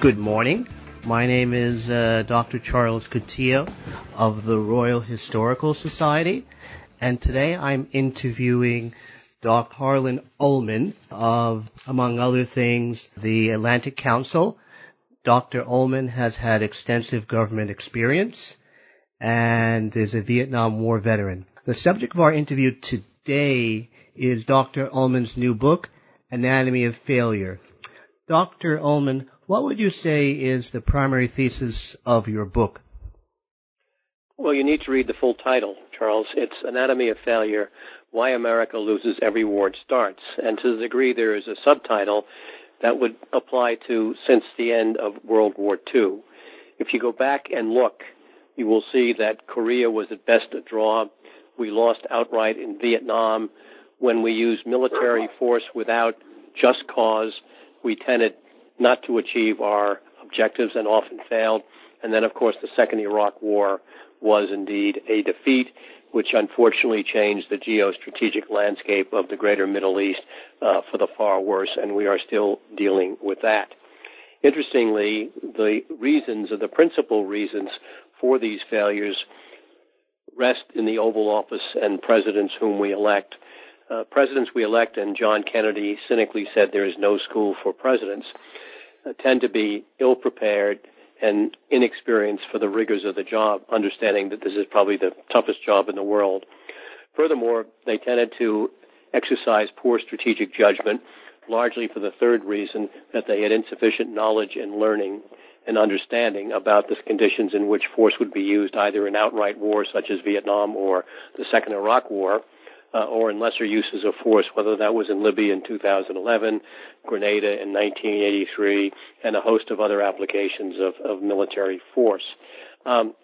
Good morning. My name is uh, Dr. Charles Coutinho of the Royal Historical Society, and today I'm interviewing Dr. Harlan Ullman of, among other things, the Atlantic Council. Dr. Ullman has had extensive government experience and is a Vietnam War veteran. The subject of our interview today is Dr. Ullman's new book, Anatomy of Failure. Dr. Ullman, what would you say is the primary thesis of your book? Well, you need to read the full title, Charles. It's Anatomy of Failure Why America Loses Every War It Starts. And to the degree there is a subtitle, that would apply to since the end of World War II. If you go back and look, you will see that Korea was at best a draw. We lost outright in Vietnam. When we used military force without just cause, we tended not to achieve our objectives and often failed. And then, of course, the second Iraq War was indeed a defeat, which unfortunately changed the geostrategic landscape of the greater Middle East uh, for the far worse, and we are still dealing with that. Interestingly, the reasons, or the principal reasons for these failures, rest in the Oval Office and presidents whom we elect. Uh, presidents we elect, and John Kennedy cynically said there is no school for presidents Uh, tend to be ill prepared and inexperienced for the rigors of the job, understanding that this is probably the toughest job in the world. Furthermore, they tended to exercise poor strategic judgment, largely for the third reason that they had insufficient knowledge and learning and understanding about the conditions in which force would be used either in outright wars such as Vietnam or the Second Iraq War, uh, or in lesser uses of force, whether that was in Libya in 2011, Grenada in 1983, and a host of other applications of, of military force. Um,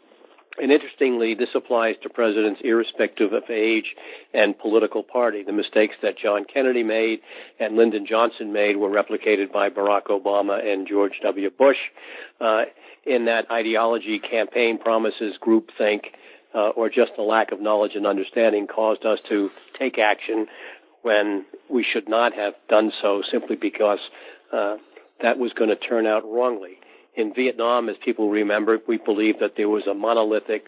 and interestingly, this applies to presidents irrespective of age and political party. The mistakes that John Kennedy made and Lyndon Johnson made were replicated by Barack Obama and George W. Bush. Uh, in that ideology, campaign promises, groupthink, uh, or just a lack of knowledge and understanding caused us to take action when we should not have done so simply because uh, that was going to turn out wrongly. In Vietnam, as people remember, we believed that there was a monolithic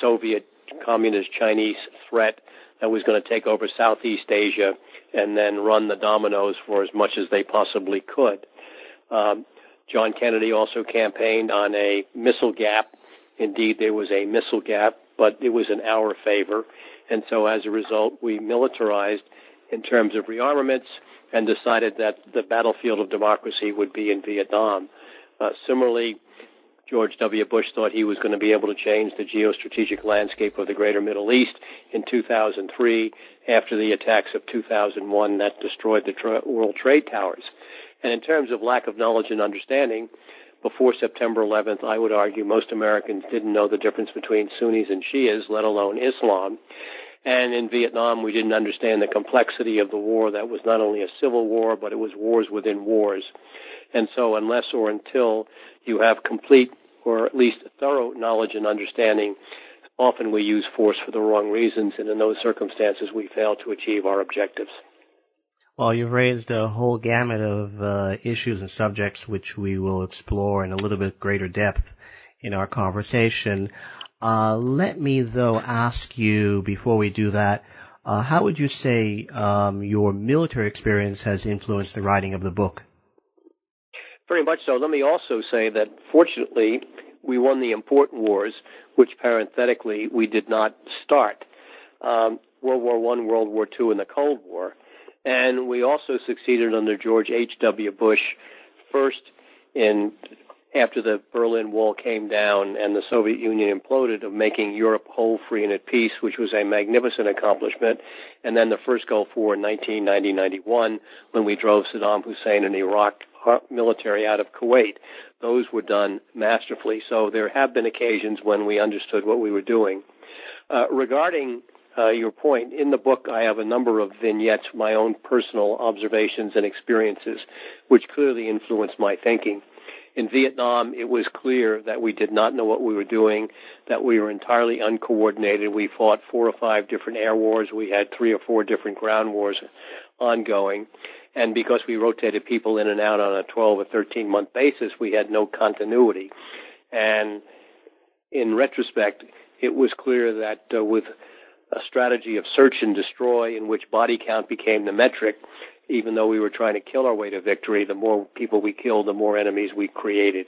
Soviet communist Chinese threat that was going to take over Southeast Asia and then run the dominoes for as much as they possibly could. Um, John Kennedy also campaigned on a missile gap. Indeed, there was a missile gap but it was in our favor. And so as a result, we militarized in terms of rearmaments and decided that the battlefield of democracy would be in Vietnam. Uh, similarly, George W. Bush thought he was going to be able to change the geostrategic landscape of the greater Middle East in 2003 after the attacks of 2001 that destroyed the tra- World Trade Towers. And in terms of lack of knowledge and understanding, before September 11th, I would argue most Americans didn't know the difference between Sunnis and Shias, let alone Islam. And in Vietnam, we didn't understand the complexity of the war that was not only a civil war, but it was wars within wars. And so, unless or until you have complete or at least thorough knowledge and understanding, often we use force for the wrong reasons, and in those circumstances, we fail to achieve our objectives. Well, you've raised a whole gamut of uh, issues and subjects which we will explore in a little bit greater depth in our conversation. Uh, let me, though, ask you before we do that, uh, how would you say um, your military experience has influenced the writing of the book? Very much so. Let me also say that fortunately, we won the important wars, which parenthetically we did not start. Um, World War One, World War Two, and the Cold War. And we also succeeded under George H.W. Bush first in after the Berlin Wall came down and the Soviet Union imploded of making Europe whole, free, and at peace, which was a magnificent accomplishment. And then the first Gulf War in 1990-91 when we drove Saddam Hussein and Iraq military out of Kuwait. Those were done masterfully. So there have been occasions when we understood what we were doing. Uh, regarding uh, your point, in the book I have a number of vignettes, my own personal observations and experiences, which clearly influenced my thinking. In Vietnam, it was clear that we did not know what we were doing, that we were entirely uncoordinated. We fought four or five different air wars. We had three or four different ground wars ongoing. And because we rotated people in and out on a 12 or 13 month basis, we had no continuity. And in retrospect, it was clear that uh, with a strategy of search and destroy in which body count became the metric, even though we were trying to kill our way to victory, the more people we killed, the more enemies we created.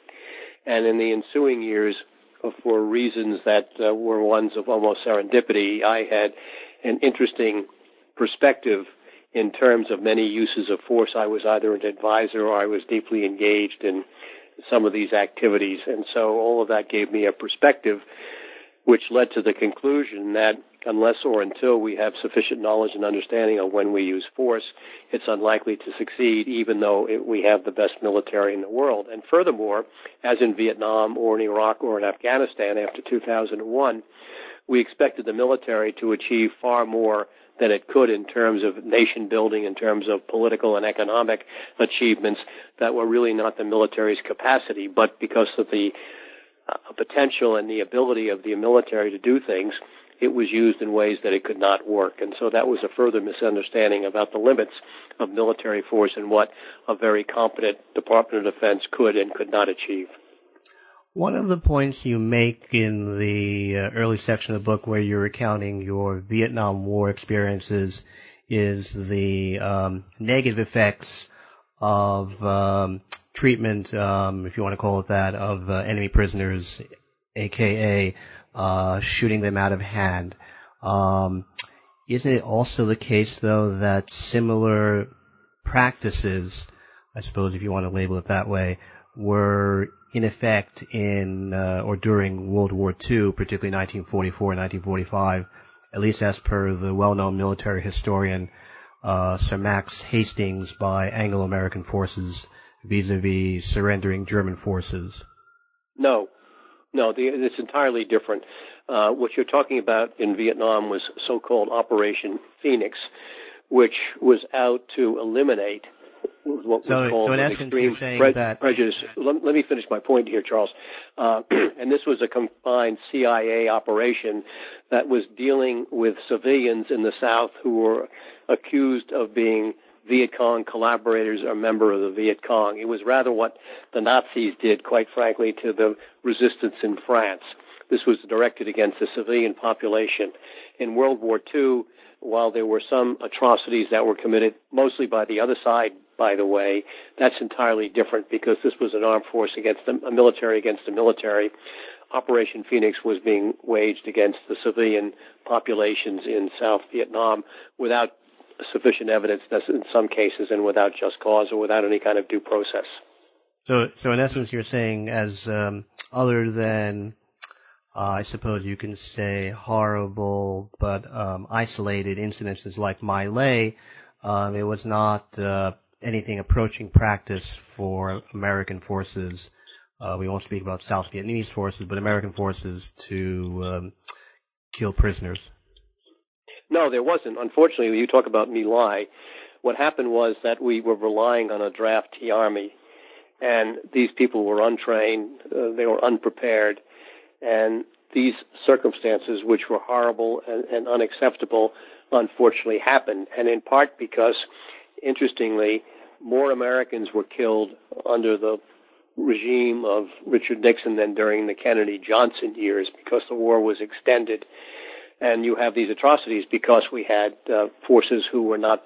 And in the ensuing years, uh, for reasons that uh, were ones of almost serendipity, I had an interesting perspective in terms of many uses of force. I was either an advisor or I was deeply engaged in some of these activities. And so all of that gave me a perspective which led to the conclusion that unless or until we have sufficient knowledge and understanding of when we use force, it's unlikely to succeed, even though it, we have the best military in the world. And furthermore, as in Vietnam or in Iraq or in Afghanistan after 2001, we expected the military to achieve far more than it could in terms of nation building, in terms of political and economic achievements that were really not the military's capacity, but because of the uh, potential and the ability of the military to do things, it was used in ways that it could not work. And so that was a further misunderstanding about the limits of military force and what a very competent Department of Defense could and could not achieve. One of the points you make in the uh, early section of the book where you're recounting your Vietnam War experiences is the um, negative effects of um, treatment, um, if you want to call it that, of uh, enemy prisoners, aka uh, shooting them out of hand. Um, isn't it also the case, though, that similar practices, I suppose if you want to label it that way, were in effect in uh, or during World War II, particularly 1944 and 1945, at least as per the well-known military historian uh, Sir Max Hastings by Anglo-American forces vis-a-vis surrendering German forces? No, no, the, it's entirely different. Uh, what you're talking about in Vietnam was so-called Operation Phoenix, which was out to eliminate what so, we call so in essence, extreme you're saying pre- that prejudice. Let, let, me finish my point here, Charles. Uh, and this was a combined CIA operation that was dealing with civilians in the South who were accused of being Viet Cong collaborators or member of the Viet Cong. It was rather what the Nazis did, quite frankly, to the resistance in France. This was directed against the civilian population. In World War II, while there were some atrocities that were committed mostly by the other side, by the way, that's entirely different because this was an armed force against a, a military against a military. Operation Phoenix was being waged against the civilian populations in South Vietnam without sufficient evidence in some cases and without just cause or without any kind of due process. So, so in essence, you're saying as um, other than uh, I suppose you can say horrible but um, isolated incidences like My Lai. Um, it was not uh, anything approaching practice for American forces. Uh, we won't speak about South Vietnamese forces, but American forces to um, kill prisoners. No, there wasn't. Unfortunately, you talk about My Lai, what happened was that we were relying on a draft army, and these people were untrained, uh, they were unprepared, and these circumstances, which were horrible and, and unacceptable, unfortunately happened. And in part because, interestingly, more Americans were killed under the regime of Richard Nixon than during the Kennedy Johnson years because the war was extended. And you have these atrocities because we had uh, forces who were not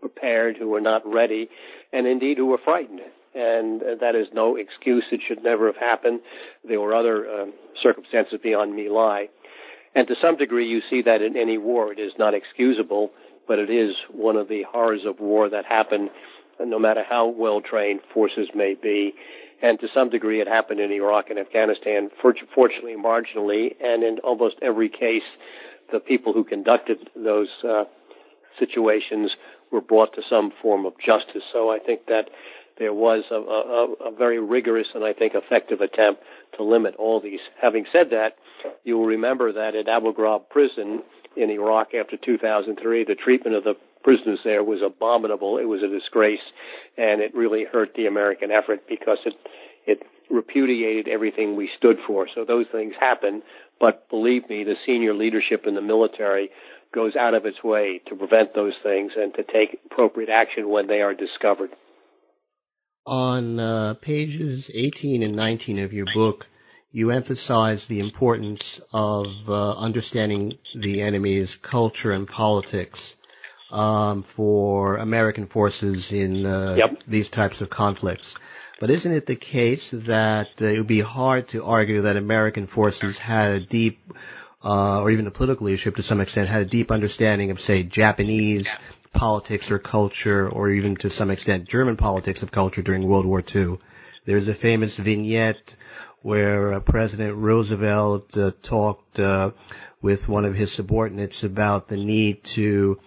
prepared, who were not ready, and indeed who were frightened and that is no excuse. It should never have happened. There were other uh, circumstances beyond My Lai. And to some degree, you see that in any war. It is not excusable, but it is one of the horrors of war that happen no matter how well trained forces may be. And to some degree, it happened in Iraq and Afghanistan, fortunately marginally, and in almost every case, the people who conducted those uh, situations were brought to some form of justice. So I think that there was a, a, a, very rigorous and I think effective attempt to limit all these. Having said that, you will remember that at Abu Ghraib prison in Iraq after 2003, the treatment of the prisoners there was abominable. It was a disgrace, and it really hurt the American effort because it it repudiated everything we stood for. So those things happen, but believe me, the senior leadership in the military goes out of its way to prevent those things and to take appropriate action when they are discovered. On uh, pages 18 and 19 of your book, you emphasize the importance of uh, understanding the enemy's culture and politics um, for American forces in uh, yep. these types of conflicts. But isn't it the case that uh, it would be hard to argue that American forces had a deep, uh, or even the political leadership to some extent, had a deep understanding of, say, Japanese politics or culture, or even to some extent German politics of culture during World War II. There's a famous vignette where uh, President Roosevelt uh, talked uh, with one of his subordinates about the need to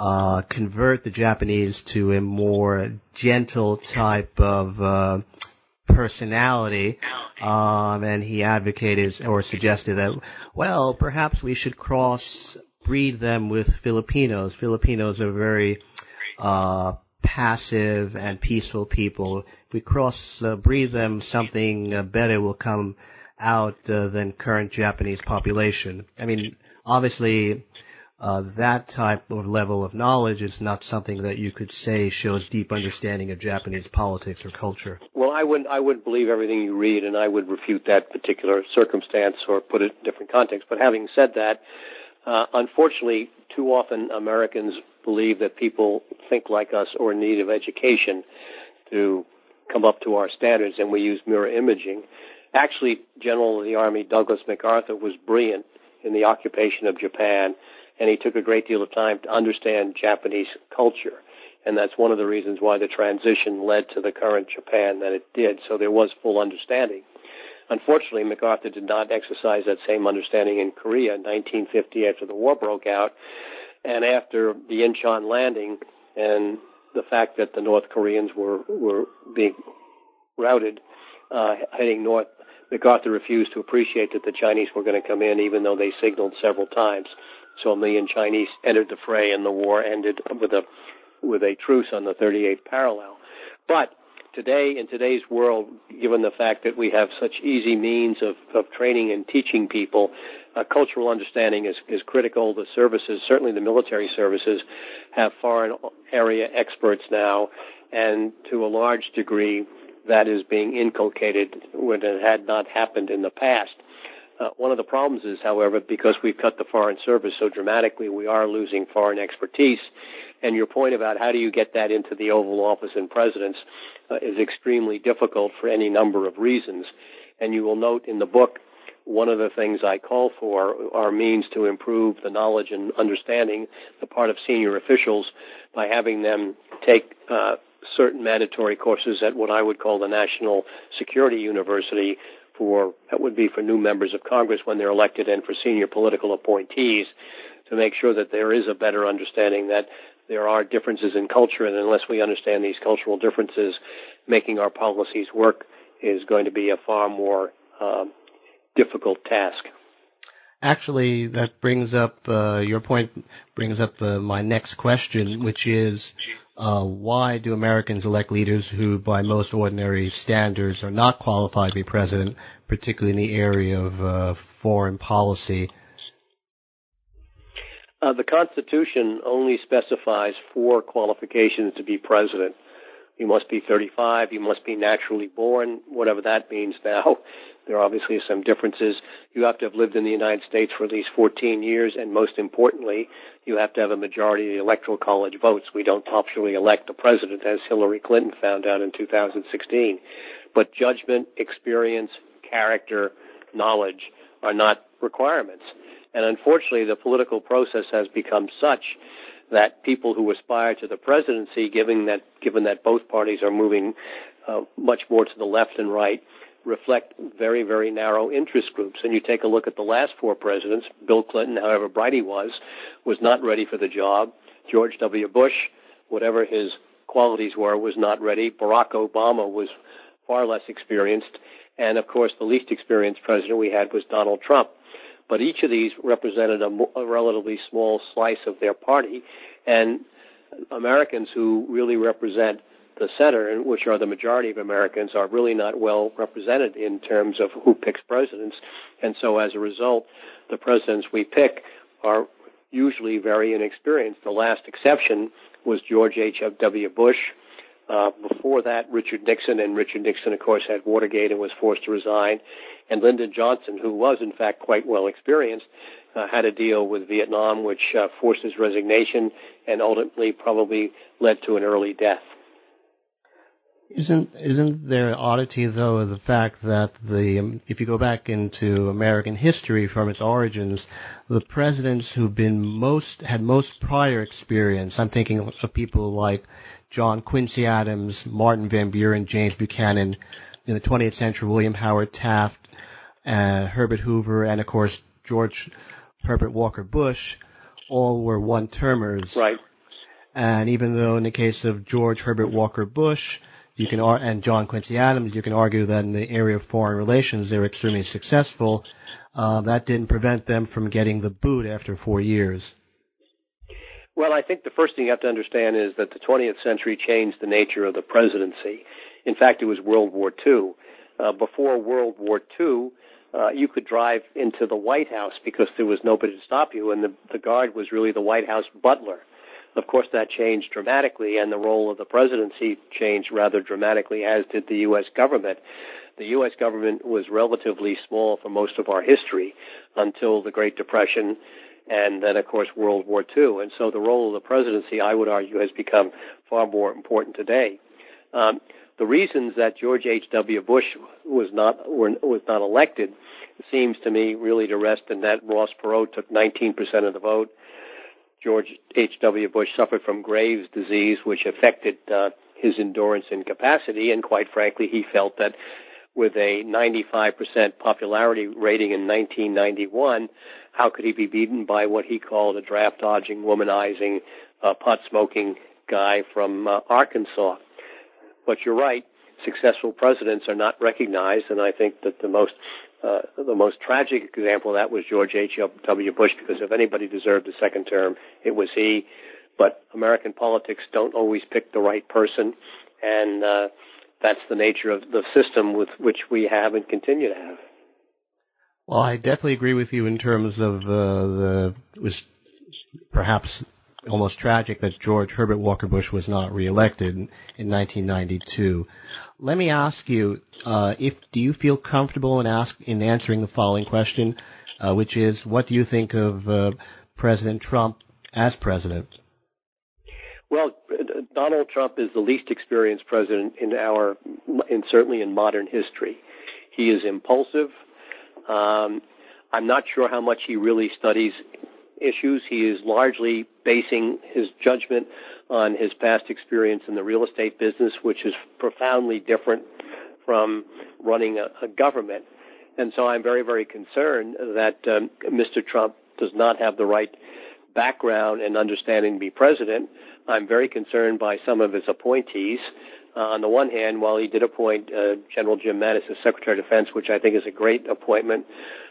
uh, convert the Japanese to a more gentle type of uh, personality. Um, and he advocated or suggested that, well, perhaps we should cross breed them with Filipinos. Filipinos are very uh, passive and peaceful people. If we cross uh, breed them, something uh, better will come out than current Japanese population. I mean, obviously, uh, that type of level of knowledge is not something that you could say shows deep understanding of Japanese politics or culture. Well, I wouldn't. I wouldn't believe everything you read, and I would refute that particular circumstance or put it in different context. But having said that, uh, unfortunately, too often Americans believe that people think like us or in need of education to come up to our standards, and we use mirror imaging. Actually, General of the Army Douglas MacArthur was brilliant in the occupation of Japan, and he took a great deal of time to understand Japanese culture. And that's one of the reasons why the transition led to the current Japan that it did. So there was full understanding. Unfortunately, MacArthur did not exercise that same understanding in Korea in 1950 after the war broke out. And after the Incheon landing and the fact that the North Koreans were, were being routed, uh, heading north, MacArthur refused to appreciate that the Chinese were going to come in, even though they signaled several times. So a million Chinese entered the fray, and the war ended with a with a truce on the 38th parallel. But today, in today's world, given the fact that we have such easy means of, of training and teaching people, cultural understanding is, is critical. The services, certainly the military services, have foreign area experts now, and to a large degree, that is being inculcated when it had not happened in the past. Uh, one of the problems is, however, because we've cut the foreign service so dramatically, we are losing foreign expertise. And your point about how do you get that into the Oval Office and presidents uh, is extremely difficult for any number of reasons. And you will note in the book, one of the things I call for are means to improve the knowledge and understanding the part of senior officials by having them take uh, certain mandatory courses at what I would call the National Security University for that would be for new members of Congress when they're elected and for senior political appointees to make sure that there is a better understanding that there are differences in culture, and unless we understand these cultural differences, making our policies work is going to be a far more um, difficult task. Actually, that brings up uh, your point. Brings up uh, my next question, which is, uh, why do Americans elect leaders who, by most ordinary standards, are not qualified to be president, particularly in the area of uh, foreign policy? Uh, the Constitution only specifies four qualifications to be president. You must be 35. You must be naturally born, whatever that means now. There are obviously some differences. You have to have lived in the United States for at least 14 years, and most importantly, you have to have a majority of the Electoral College votes. We don't popularly elect the president, as Hillary Clinton found out in 2016. But judgment, experience, character, knowledge are not requirements. And unfortunately, the political process has become such that people who aspire to the presidency, given that given that both parties are moving uh, much more to the left and right, reflect very, very narrow interest groups. And you take a look at the last four presidents, Bill Clinton, however bright he was, was not ready for the job. George W. Bush, whatever his qualities were, was not ready. Barack Obama was far less experienced. And of course, the least experienced president we had was Donald Trump. But each of these represented a, a relatively small slice of their party. And Americans who really represent the center, which are the majority of Americans, are really not well represented in terms of who picks presidents. And so as a result, the presidents we pick are usually very inexperienced. The last exception was George H.W. Bush. Uh, before that, Richard Nixon, and Richard Nixon, of course, had Watergate and was forced to resign. And Lyndon Johnson, who was in fact quite well experienced, uh, had a deal with Vietnam, which uh, forced his resignation and ultimately probably led to an early death. Isn't isn't there an oddity though of the fact that the um, if you go back into American history from its origins, the presidents who've been most had most prior experience. I'm thinking of people like John Quincy Adams, Martin Van Buren, James Buchanan. In the 20th century, William Howard Taft, uh, Herbert Hoover, and of course George Herbert Walker Bush, all were one-termers. Right. And even though in the case of George Herbert Walker Bush, you can and John Quincy Adams, you can argue that in the area of foreign relations they were extremely successful. Uh, that didn't prevent them from getting the boot after four years. Well, I think the first thing you have to understand is that the 20th century changed the nature of the presidency. In fact, it was World War II. Uh, before World War II, uh, you could drive into the White House because there was nobody to stop you, and the, the guard was really the White House butler. Of course, that changed dramatically, and the role of the presidency changed rather dramatically, as did the U.S. government. The U.S. government was relatively small for most of our history until the Great Depression and then, of course, World War II. And so the role of the presidency, I would argue, has become far more important today. Um, the reasons that George H.W. Bush was not were, was not elected seems to me really to rest in that Ross Perot took 19% of the vote. George H.W. Bush suffered from Graves' disease, which affected uh, his endurance and capacity, and quite frankly, he felt that with a 95% popularity rating in 1991, how could he be beaten by what he called a draft dodging, womanizing, uh, pot smoking guy from uh, Arkansas? But you're right, successful presidents are not recognized, and I think that the most uh, the most tragic example of that was George H.W. Bush, because if anybody deserved a second term, it was he. But American politics don't always pick the right person, and uh, that's the nature of the system with which we have and continue to have. Well, I definitely agree with you in terms of uh, the was perhaps almost tragic that George Herbert Walker Bush was not reelected in, in 1992. Let me ask you, uh, if do you feel comfortable in ask in answering the following question, uh, which is, what do you think of uh, President Trump as president? Well, Donald Trump is the least experienced president in our, in certainly in modern history. He is impulsive. Um, I'm not sure how much he really studies issues. He is largely basing his judgment on his past experience in the real estate business, which is profoundly different from running a, a government. And so I'm very, very concerned that um, Mr. Trump does not have the right background and understanding to be president. I'm very concerned by some of his appointees. Uh, on the one hand, while he did appoint uh, General Jim Mattis as Secretary of Defense, which I think is a great appointment,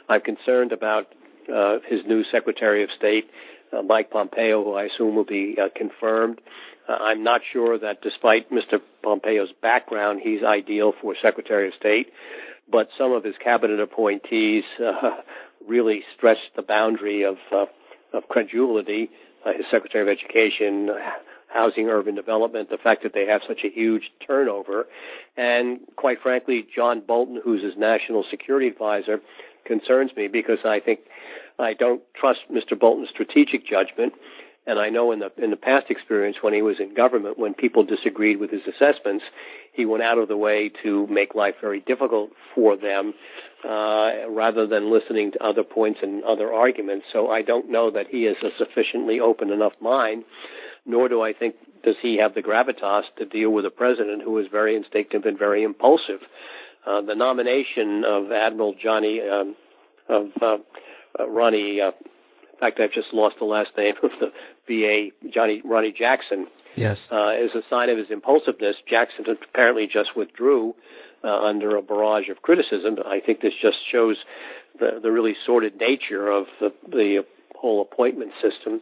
I'm concerned about uh, his new Secretary of State, uh, Mike Pompeo, who I assume will be uh, confirmed. Uh, I'm not sure that despite Mr. Pompeo's background, he's ideal for Secretary of State, but some of his cabinet appointees uh, really stretched the boundary of, uh, of credulity. Uh, his Secretary of Education, housing, urban development, the fact that they have such a huge turnover, and quite frankly, John Bolton, who's his national security advisor, concerns me because I think I don't trust Mr. Bolton's strategic judgment. And I know in the in the past experience when he was in government, when people disagreed with his assessments, he went out of the way to make life very difficult for them uh, rather than listening to other points and other arguments. So I don't know that he is a sufficiently open enough mind, nor do I think does he have the gravitas to deal with a president who is very instinctive and very impulsive. Uh, the nomination of Admiral Johnny um, of uh, uh, Ronnie, uh, in fact, I've just lost the last name of the VA, Johnny Ronnie Jackson. Yes, uh, is a sign of his impulsiveness. Jackson apparently just withdrew uh, under a barrage of criticism. I think this just shows the, the really sordid nature of the, the whole appointment system.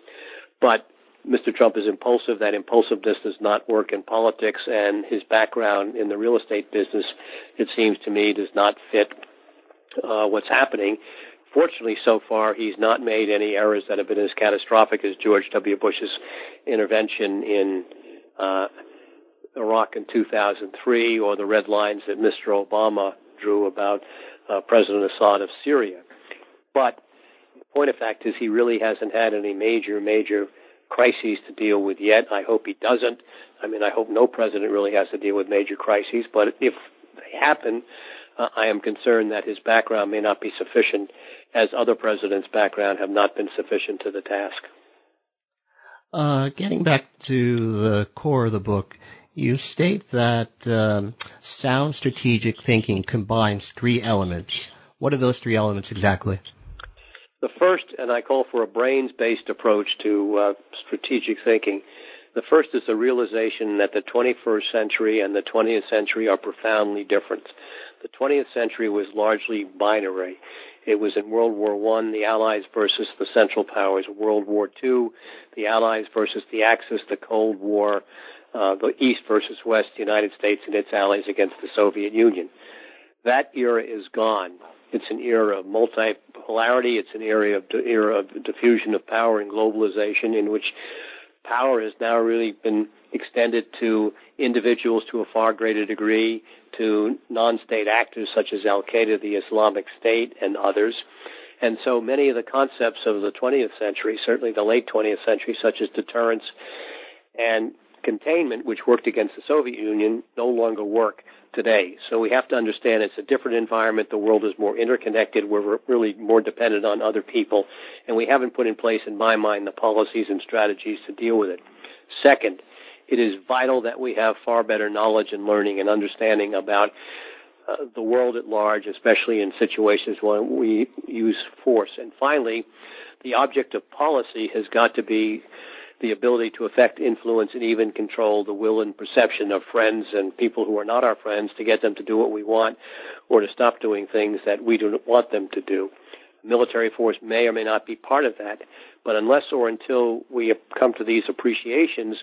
But Mr. Trump is impulsive. That impulsiveness does not work in politics, and his background in the real estate business, it seems to me, does not fit uh, what's happening. Fortunately, so far, he's not made any errors that have been as catastrophic as George W. Bush's intervention in uh, Iraq in 2003 or the red lines that Mr. Obama drew about uh, President Assad of Syria. But the point of fact is he really hasn't had any major, major crises to deal with yet. I hope he doesn't. I mean, I hope no president really has to deal with major crises, but if they happen, uh, I am concerned that his background may not be sufficient, as other presidents' background have not been sufficient to the task. Uh, getting back to the core of the book, you state that um, sound strategic thinking combines three elements. What are those three elements exactly? The first, and I call for a brains based approach to uh, strategic thinking. The first is the realization that the 21st century and the 20th century are profoundly different. The 20th century was largely binary. It was in World War I, the Allies versus the Central Powers. World War II, the Allies versus the Axis, the Cold War, uh, the East versus West, the United States and its allies against the Soviet Union. That era is gone. It's an era of multipolarity. It's an era of, era of diffusion of power and globalization in which power has now really been extended to individuals to a far greater degree, to non-state actors such as Al Qaeda, the Islamic State, and others. And so many of the concepts of the 20th century, certainly the late 20th century, such as deterrence and containment, which worked against the Soviet Union, no longer work today. So we have to understand it's a different environment. The world is more interconnected. We're really more dependent on other people. And we haven't put in place, in my mind, the policies and strategies to deal with it. Second, it is vital that we have far better knowledge and learning and understanding about uh, the world at large, especially in situations when we use force. And finally, the object of policy has got to be the ability to affect, influence, and even control the will and perception of friends and people who are not our friends to get them to do what we want or to stop doing things that we do not want them to do. Military force may or may not be part of that, but unless or until we come to these appreciations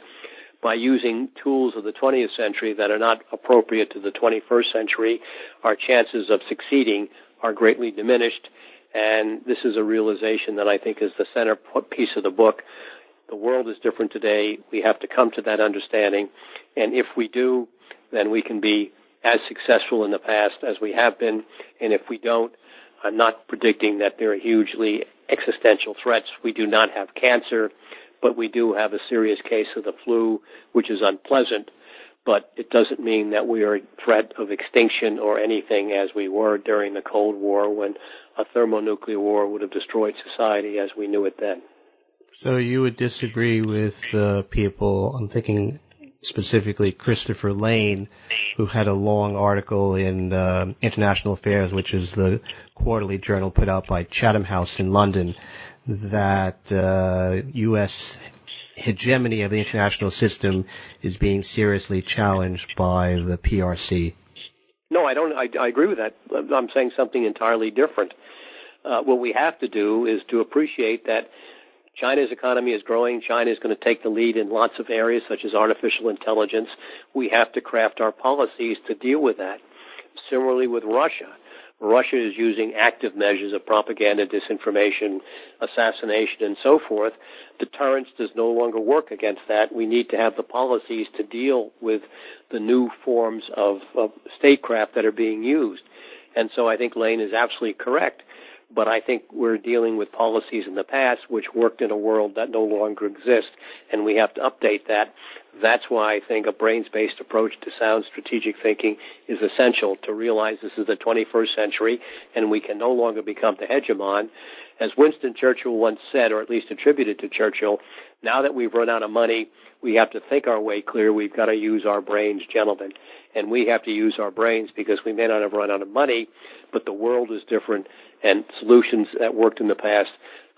by using tools of the 20th century that are not appropriate to the 21st century, our chances of succeeding are greatly diminished. And this is a realization that I think is the center piece of the book the world is different today. We have to come to that understanding. And if we do, then we can be as successful in the past as we have been. And if we don't, I'm not predicting that there are hugely existential threats. We do not have cancer, but we do have a serious case of the flu, which is unpleasant. But it doesn't mean that we are a threat of extinction or anything as we were during the Cold War when a thermonuclear war would have destroyed society as we knew it then. So you would disagree with uh, people, I'm thinking specifically Christopher Layne, who had a long article in uh, International Affairs, which is the quarterly journal put out by Chatham House in London, that uh, U.S. hegemony of the international system is being seriously challenged by the PRC. No, I don't. I, I agree with that. I'm saying something entirely different. Uh, what we have to do is to appreciate that China's economy is growing. China is going to take the lead in lots of areas such as artificial intelligence. We have to craft our policies to deal with that. Similarly with Russia. Russia is using active measures of propaganda, disinformation, assassination, and so forth. Deterrence does no longer work against that. We need to have the policies to deal with the new forms of, of statecraft that are being used. And so I think Layne is absolutely correct but I think we're dealing with policies in the past which worked in a world that no longer exists, and we have to update that. That's why I think a brains based approach to sound strategic thinking is essential to realize this is the 21st century and we can no longer become the hegemon. As Winston Churchill once said, or at least attributed to Churchill, now that we've run out of money, we have to think our way clear. We've got to use our brains, gentlemen. And we have to use our brains because we may not have run out of money, but the world is different and solutions that worked in the past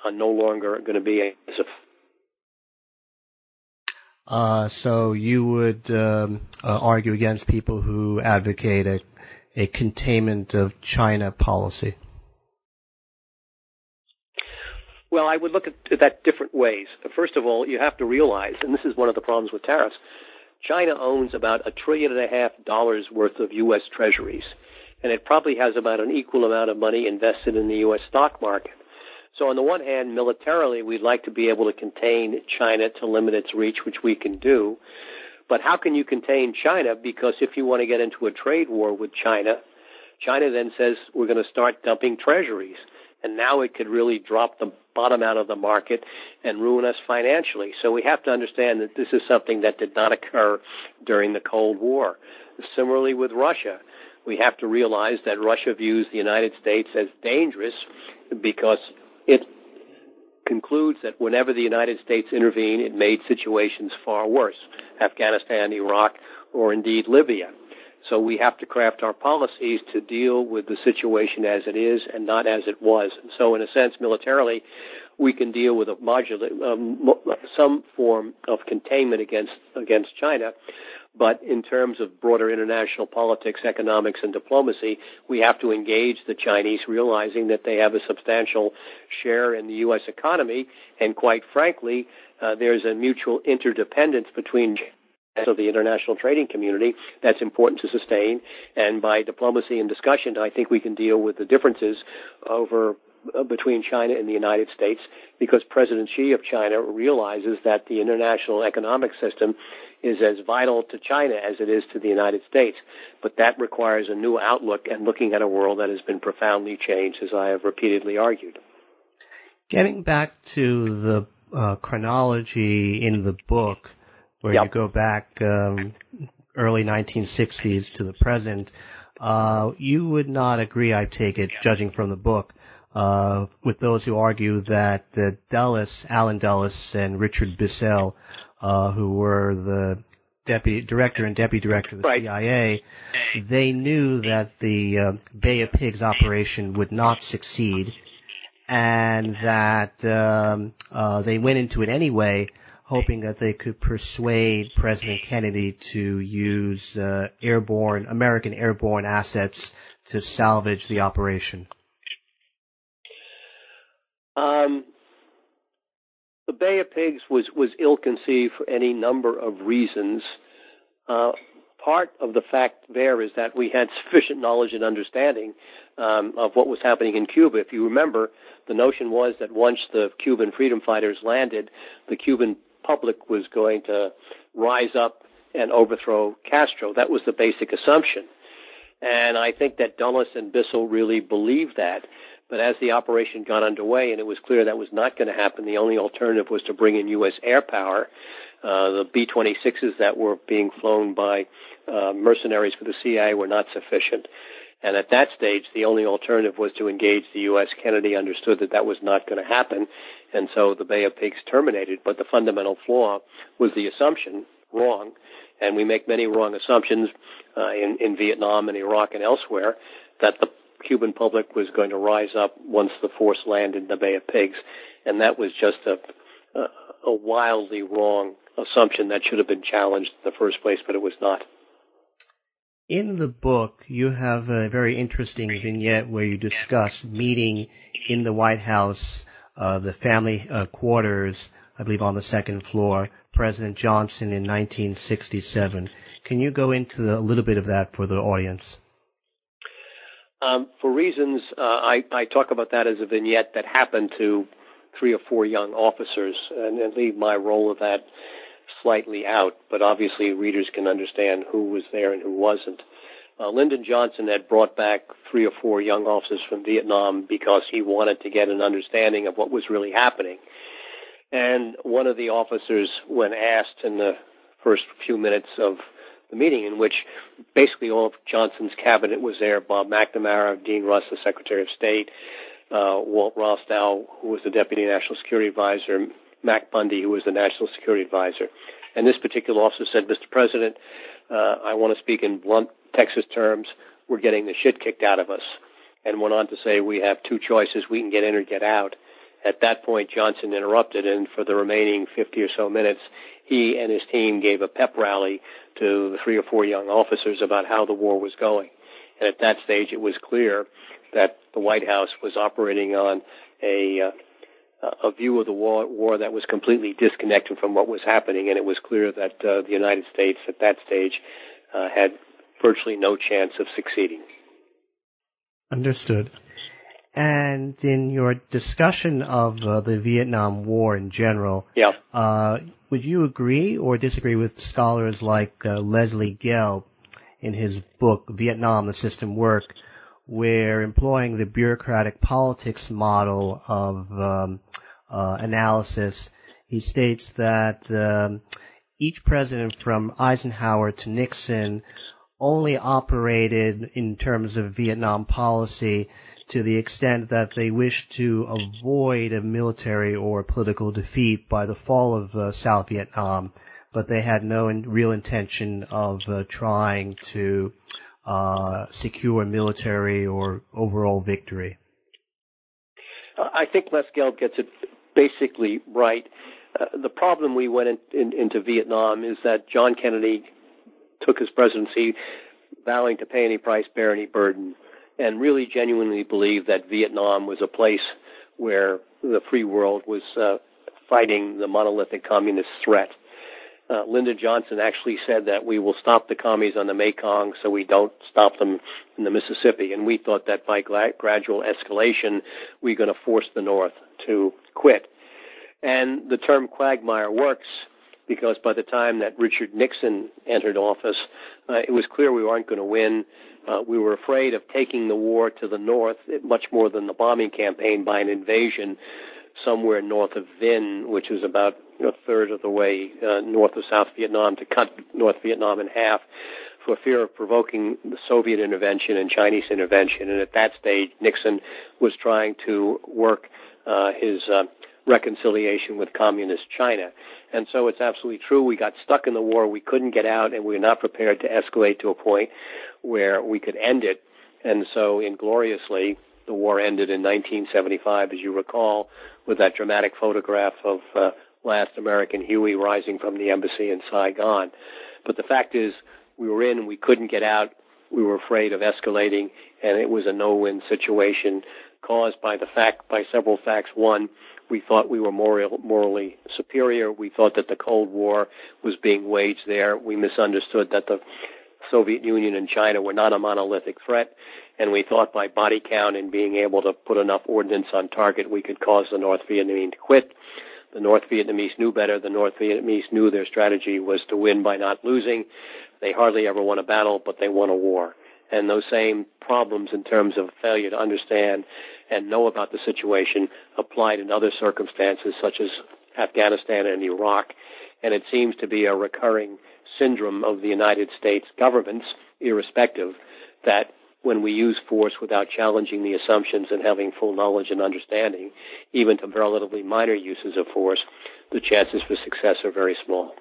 are no longer going to be as uh, so you would um, uh, argue against people who advocate a, a containment of China policy? Well, I would look at that different ways. First of all, you have to realize, and this is one of the problems with tariffs, China owns about a trillion and a half dollars worth of U.S. treasuries, and it probably has about an equal amount of money invested in the U.S. stock market. So on the one hand, militarily, we'd like to be able to contain China to limit its reach, which we can do. But how can you contain China? Because if you want to get into a trade war with China, China then says we're going to start dumping treasuries. And now it could really drop the bottom out of the market and ruin us financially. So we have to understand that this is something that did not occur during the Cold War. Similarly with Russia, we have to realize that Russia views the United States as dangerous because it concludes that whenever the United States intervened, it made situations far worse Afghanistan, Iraq, or indeed Libya. So we have to craft our policies to deal with the situation as it is and not as it was. So, in a sense, militarily, we can deal with a modular, um, some form of containment against against China. But in terms of broader international politics, economics, and diplomacy, we have to engage the Chinese, realizing that they have a substantial share in the U.S. economy. And quite frankly, uh, there's a mutual interdependence between the international trading community that's important to sustain. And by diplomacy and discussion, I think we can deal with the differences over uh, between China and the United States because President Xi of China realizes that the international economic system is as vital to China as it is to the United States. But that requires a new outlook and looking at a world that has been profoundly changed, as I have repeatedly argued. Getting back to the uh, chronology in the book, where yep. you go back um, early 1960s to the present, uh, you would not agree, I take it, judging from the book, uh, with those who argue that uh, Dulles, Allen Dulles, and Richard Bissell uh, who were the deputy director and deputy director of the right. CIA, they knew that the uh, Bay of Pigs operation would not succeed, and that um, uh, they went into it anyway, hoping that they could persuade President Kennedy to use uh, airborne American airborne assets to salvage the operation. Um, the Bay of Pigs was, was ill conceived for any number of reasons. Uh, part of the fact there is that we had sufficient knowledge and understanding um, of what was happening in Cuba. If you remember, the notion was that once the Cuban freedom fighters landed, the Cuban public was going to rise up and overthrow Castro. That was the basic assumption. And I think that Dulles and Bissell really believed that. But as the operation got underway and it was clear that was not going to happen, the only alternative was to bring in U.S. air power. Uh, the B 26s that were being flown by uh, mercenaries for the CIA were not sufficient. And at that stage, the only alternative was to engage the U.S. Kennedy understood that that was not going to happen, and so the Bay of Pigs terminated. But the fundamental flaw was the assumption wrong, and we make many wrong assumptions uh, in, in Vietnam and Iraq and elsewhere that the Cuban public was going to rise up once the force landed in the Bay of Pigs, and that was just a, a, wildly wrong assumption that should have been challenged in the first place, but it was not. In the book, you have a very interesting vignette where you discuss meeting in the White House, uh, the family uh, quarters, I believe on the second floor, President Johnson in 1967. Can you go into a little bit of that for the audience? Um, for reasons, uh, I, I, talk about that as a vignette that happened to three or four young officers and, and, leave my role of that slightly out, but obviously readers can understand who was there and who wasn't. Uh, Lyndon Johnson had brought back three or four young officers from Vietnam because he wanted to get an understanding of what was really happening. And one of the officers, when asked in the first few minutes of the meeting, in which basically all of Johnson's cabinet was there: Bob McNamara, Dean Rusk, the Secretary of State, uh, Walt Rostow, who was the Deputy National Security Advisor, Mac Bundy, who was the National Security Advisor. And this particular officer said, Mr. President, uh, I want to speak in blunt Texas terms. We're getting the shit kicked out of us. And went on to say, we have two choices. We can get in or get out. At that point, Johnson interrupted, and for the remaining 50 or so minutes, he and his team gave a pep rally to three or four young officers about how the war was going. And at that stage, it was clear that the White House was operating on a uh, a view of the war, war that was completely disconnected from what was happening, and it was clear that uh, the United States at that stage uh, had virtually no chance of succeeding. Understood. And in your discussion of uh, the Vietnam War in general, yeah. Uh, would you agree or disagree with scholars like uh, Leslie Gelb in his book Vietnam: The System Work, where employing the bureaucratic politics model of um, uh, analysis, he states that um, each president from Eisenhower to Nixon only operated in terms of Vietnam policy to the extent that they wished to avoid a military or political defeat by the fall of uh, South Vietnam, but they had no in- real intention of uh, trying to uh, secure military or overall victory. I think Les Gelb gets it basically right. Uh, the problem we went in, in, into Vietnam is that John Kennedy took his presidency vowing to pay any price, bear any burden, and really genuinely believed that Vietnam was a place where the free world was uh, fighting the monolithic communist threat. Uh, Lyndon Johnson actually said that we will stop the commies on the Mekong so we don't stop them in the Mississippi. And we thought that by gra- gradual escalation, we we're going to force the North to quit. And the term quagmire works because by the time that Richard Nixon entered office, uh, it was clear we weren't going to win. Uh, we were afraid of taking the war to the north, much more than the bombing campaign, by an invasion somewhere north of Vinh, which is about a third of the way uh, north of South Vietnam, to cut North Vietnam in half for fear of provoking the Soviet intervention and Chinese intervention. And at that stage, Nixon was trying to work uh, his uh, reconciliation with communist China. And so it's absolutely true. We got stuck in the war. We couldn't get out, and we were not prepared to escalate to a point where we could end it. And so, ingloriously, the war ended in 1975, as you recall, with that dramatic photograph of uh, last American Huey rising from the embassy in Saigon. But the fact is, we were in, we couldn't get out. We were afraid of escalating, and it was a no-win situation caused by the fact, by several facts. One, we thought we were moral, morally superior. We thought that the Cold War was being waged there. We misunderstood that the Soviet Union and China were not a monolithic threat, and we thought by body count and being able to put enough ordnance on target, we could cause the North Vietnamese to quit. The North Vietnamese knew better. The North Vietnamese knew their strategy was to win by not losing. They hardly ever won a battle, but they won a war. And those same problems in terms of failure to understand and know about the situation applied in other circumstances such as Afghanistan and Iraq. And it seems to be a recurring syndrome of the United States governments, irrespective, that when we use force without challenging the assumptions and having full knowledge and understanding, even to relatively minor uses of force, the chances for success are very small.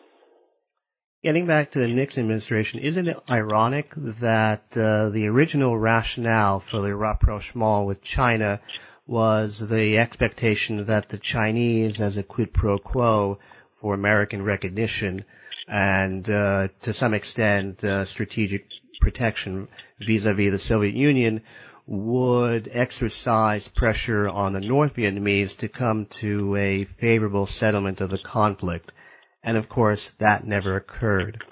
Getting back to the Nixon administration, isn't it ironic that uh, the original rationale for the rapprochement with China was the expectation that the Chinese, as a quid pro quo for American recognition and uh, to some extent uh, strategic protection vis-a-vis the Soviet Union, would exercise pressure on the North Vietnamese to come to a favorable settlement of the conflict. And of course, that never occurred.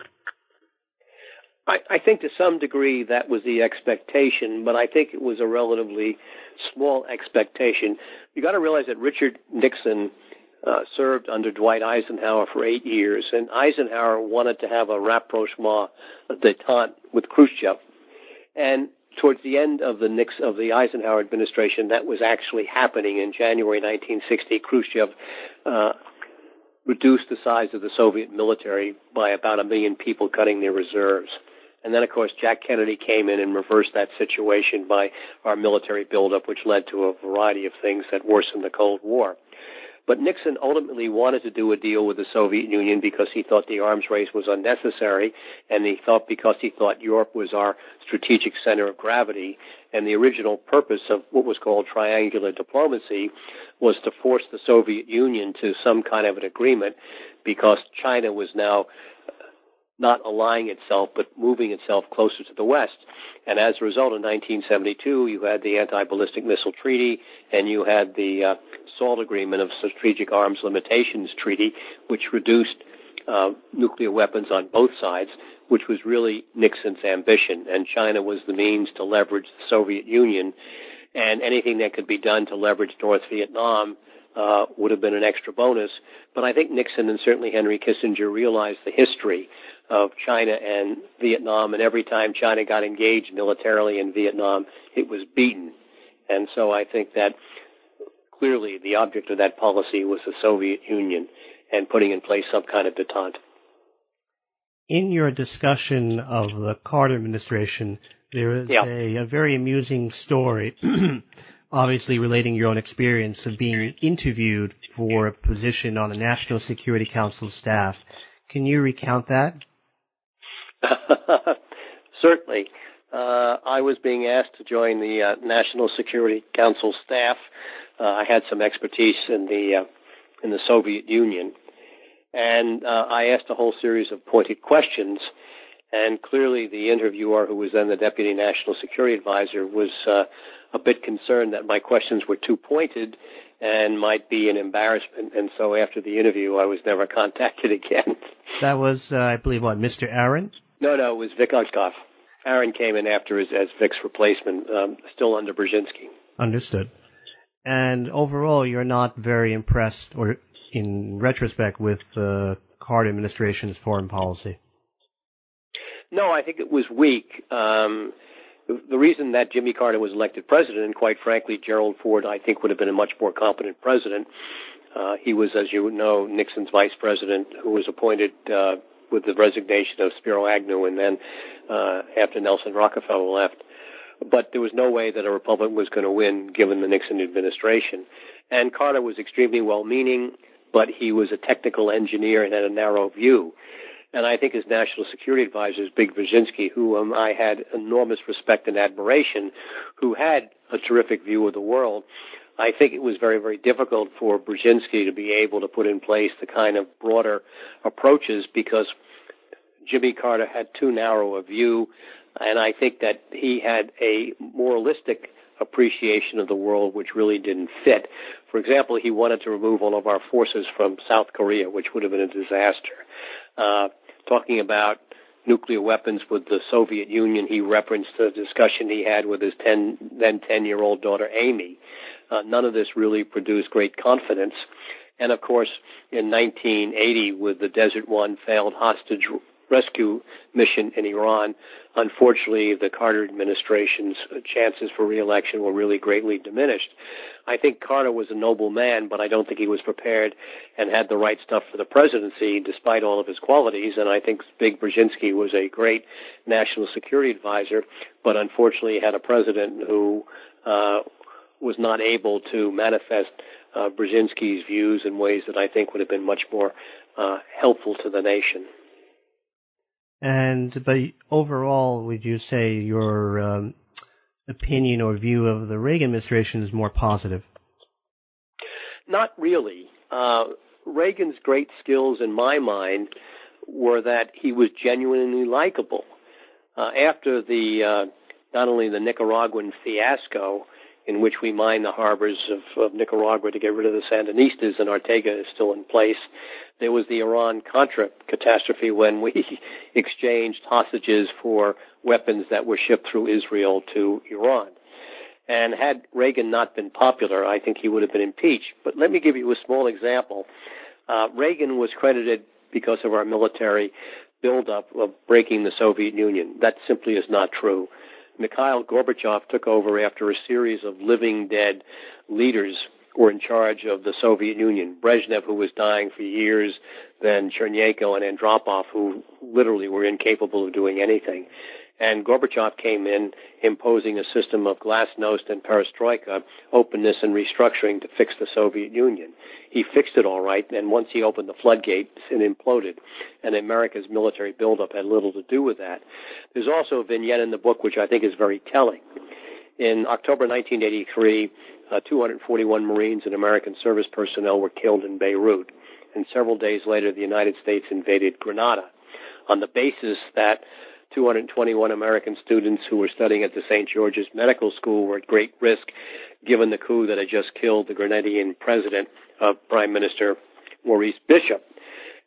I, I think to some degree that was the expectation, but I think it was a relatively small expectation. You got to realize that Richard Nixon uh, served under Dwight Eisenhower for eight years, and Eisenhower wanted to have a rapprochement détente with Khrushchev. And towards the end of the Nix of the Eisenhower administration, that was actually happening in January 1960. Khrushchev uh, reduced the size of the Soviet military by about a million people cutting their reserves. And then, of course, Jack Kennedy came in and reversed that situation by our military buildup, which led to a variety of things that worsened the Cold War. But Nixon ultimately wanted to do a deal with the Soviet Union because he thought the arms race was unnecessary, and he thought because he thought Europe was our strategic center of gravity, and the original purpose of what was called triangular diplomacy was to force the Soviet Union to some kind of an agreement because China was now not aligning itself but moving itself closer to the West. And as a result, in 1972, you had the Anti-Ballistic Missile Treaty and you had the uh, SALT Agreement of Strategic Arms Limitations Treaty, which reduced uh, nuclear weapons on both sides, which was really Nixon's ambition. And China was the means to leverage the Soviet Union. And anything that could be done to leverage North Vietnam uh, would have been an extra bonus. But I think Nixon and certainly Henry Kissinger realized the history of China and Vietnam, and every time China got engaged militarily in Vietnam, it was beaten. And so I think that clearly the object of that policy was the Soviet Union and putting in place some kind of detente. In your discussion of the Carter administration, there is yeah. a, a very amusing story, obviously relating your own experience of being interviewed for a position on the National Security Council staff. Can you recount that? Certainly. Uh, I was being asked to join the uh, National Security Council staff. Uh, I had some expertise in the uh, in the Soviet Union, and uh, I asked a whole series of pointed questions. And clearly, the interviewer, who was then the Deputy National Security Advisor, was uh, a bit concerned that my questions were too pointed and might be an embarrassment. And so, after the interview, I was never contacted again. That was, I believe, what Mr. Aaron. No, no, it was Vic Ushkoff. Aaron came in after as, as Vic's replacement, um, still under Brzezinski. Understood. And overall, you're not very impressed, or in retrospect, with the Carter administration's foreign policy. No, I think it was weak. Um, the reason that Jimmy Carter was elected president, and quite frankly, Gerald Ford, I think, would have been a much more competent president. Uh, he was, as you know, Nixon's vice president, who was appointed uh, with the resignation of Spiro Agnew and then uh, after Nelson Rockefeller left. But there was no way that a Republican was going to win given the Nixon administration. And Carter was extremely well meaning, but he was a technical engineer and had a narrow view. And I think his national security advisor, Zbig Brzezinski, who um, I had enormous respect and admiration, who had a terrific view of the world, I think it was very, very difficult for Brzezinski to be able to put in place the kind of broader approaches because Jimmy Carter had too narrow a view, and I think that he had a moralistic appreciation of the world which really didn't fit. For example, he wanted to remove all of our forces from South Korea, which would have been a disaster. Uh, talking about nuclear weapons with the Soviet Union, he referenced the discussion he had with his 10, then 10 year old daughter Amy. Uh, none of this really produced great confidence. And of course, in 1980, with the Desert One failed hostage rescue mission in Iran, unfortunately, the Carter administration's chances for reelection were really greatly diminished. I think Carter was a noble man, but I don't think he was prepared and had the right stuff for the presidency, despite all of his qualities. And I think Zbig Brzezinski was a great national security advisor, but unfortunately had a president who uh, was not able to manifest uh, Brzezinski's views in ways that I think would have been much more uh, helpful to the nation. And but overall, would you say your um, opinion or view of the Reagan administration is more positive? Not really. Uh, Reagan's great skills, in my mind, were that he was genuinely likable. Uh, after the uh, not only the Nicaraguan fiasco, in which we mined the harbors of, of Nicaragua to get rid of the Sandinistas, and Ortega is still in place. There was the Iran Contra catastrophe when we exchanged hostages for weapons that were shipped through Israel to Iran. And had Reagan not been popular, I think he would have been impeached. But let me give you a small example. Uh, Reagan was credited because of our military buildup of breaking the Soviet Union. That simply is not true. Mikhail Gorbachev took over after a series of living dead leaders were in charge of the Soviet Union. Brezhnev, who was dying for years, then Chernenko and Andropov, who literally were incapable of doing anything. And Gorbachev came in imposing a system of glasnost and perestroika, openness and restructuring to fix the Soviet Union. He fixed it all right, and once he opened the floodgates, it imploded. And America's military buildup had little to do with that. There's also a vignette in the book which I think is very telling. In October 1983, uh, 241 Marines and American service personnel were killed in Beirut. And several days later, the United States invaded Grenada on the basis that 221 American students who were studying at the St. George's Medical School were at great risk given the coup that had just killed the Grenadian president, uh, Prime Minister Maurice Bishop.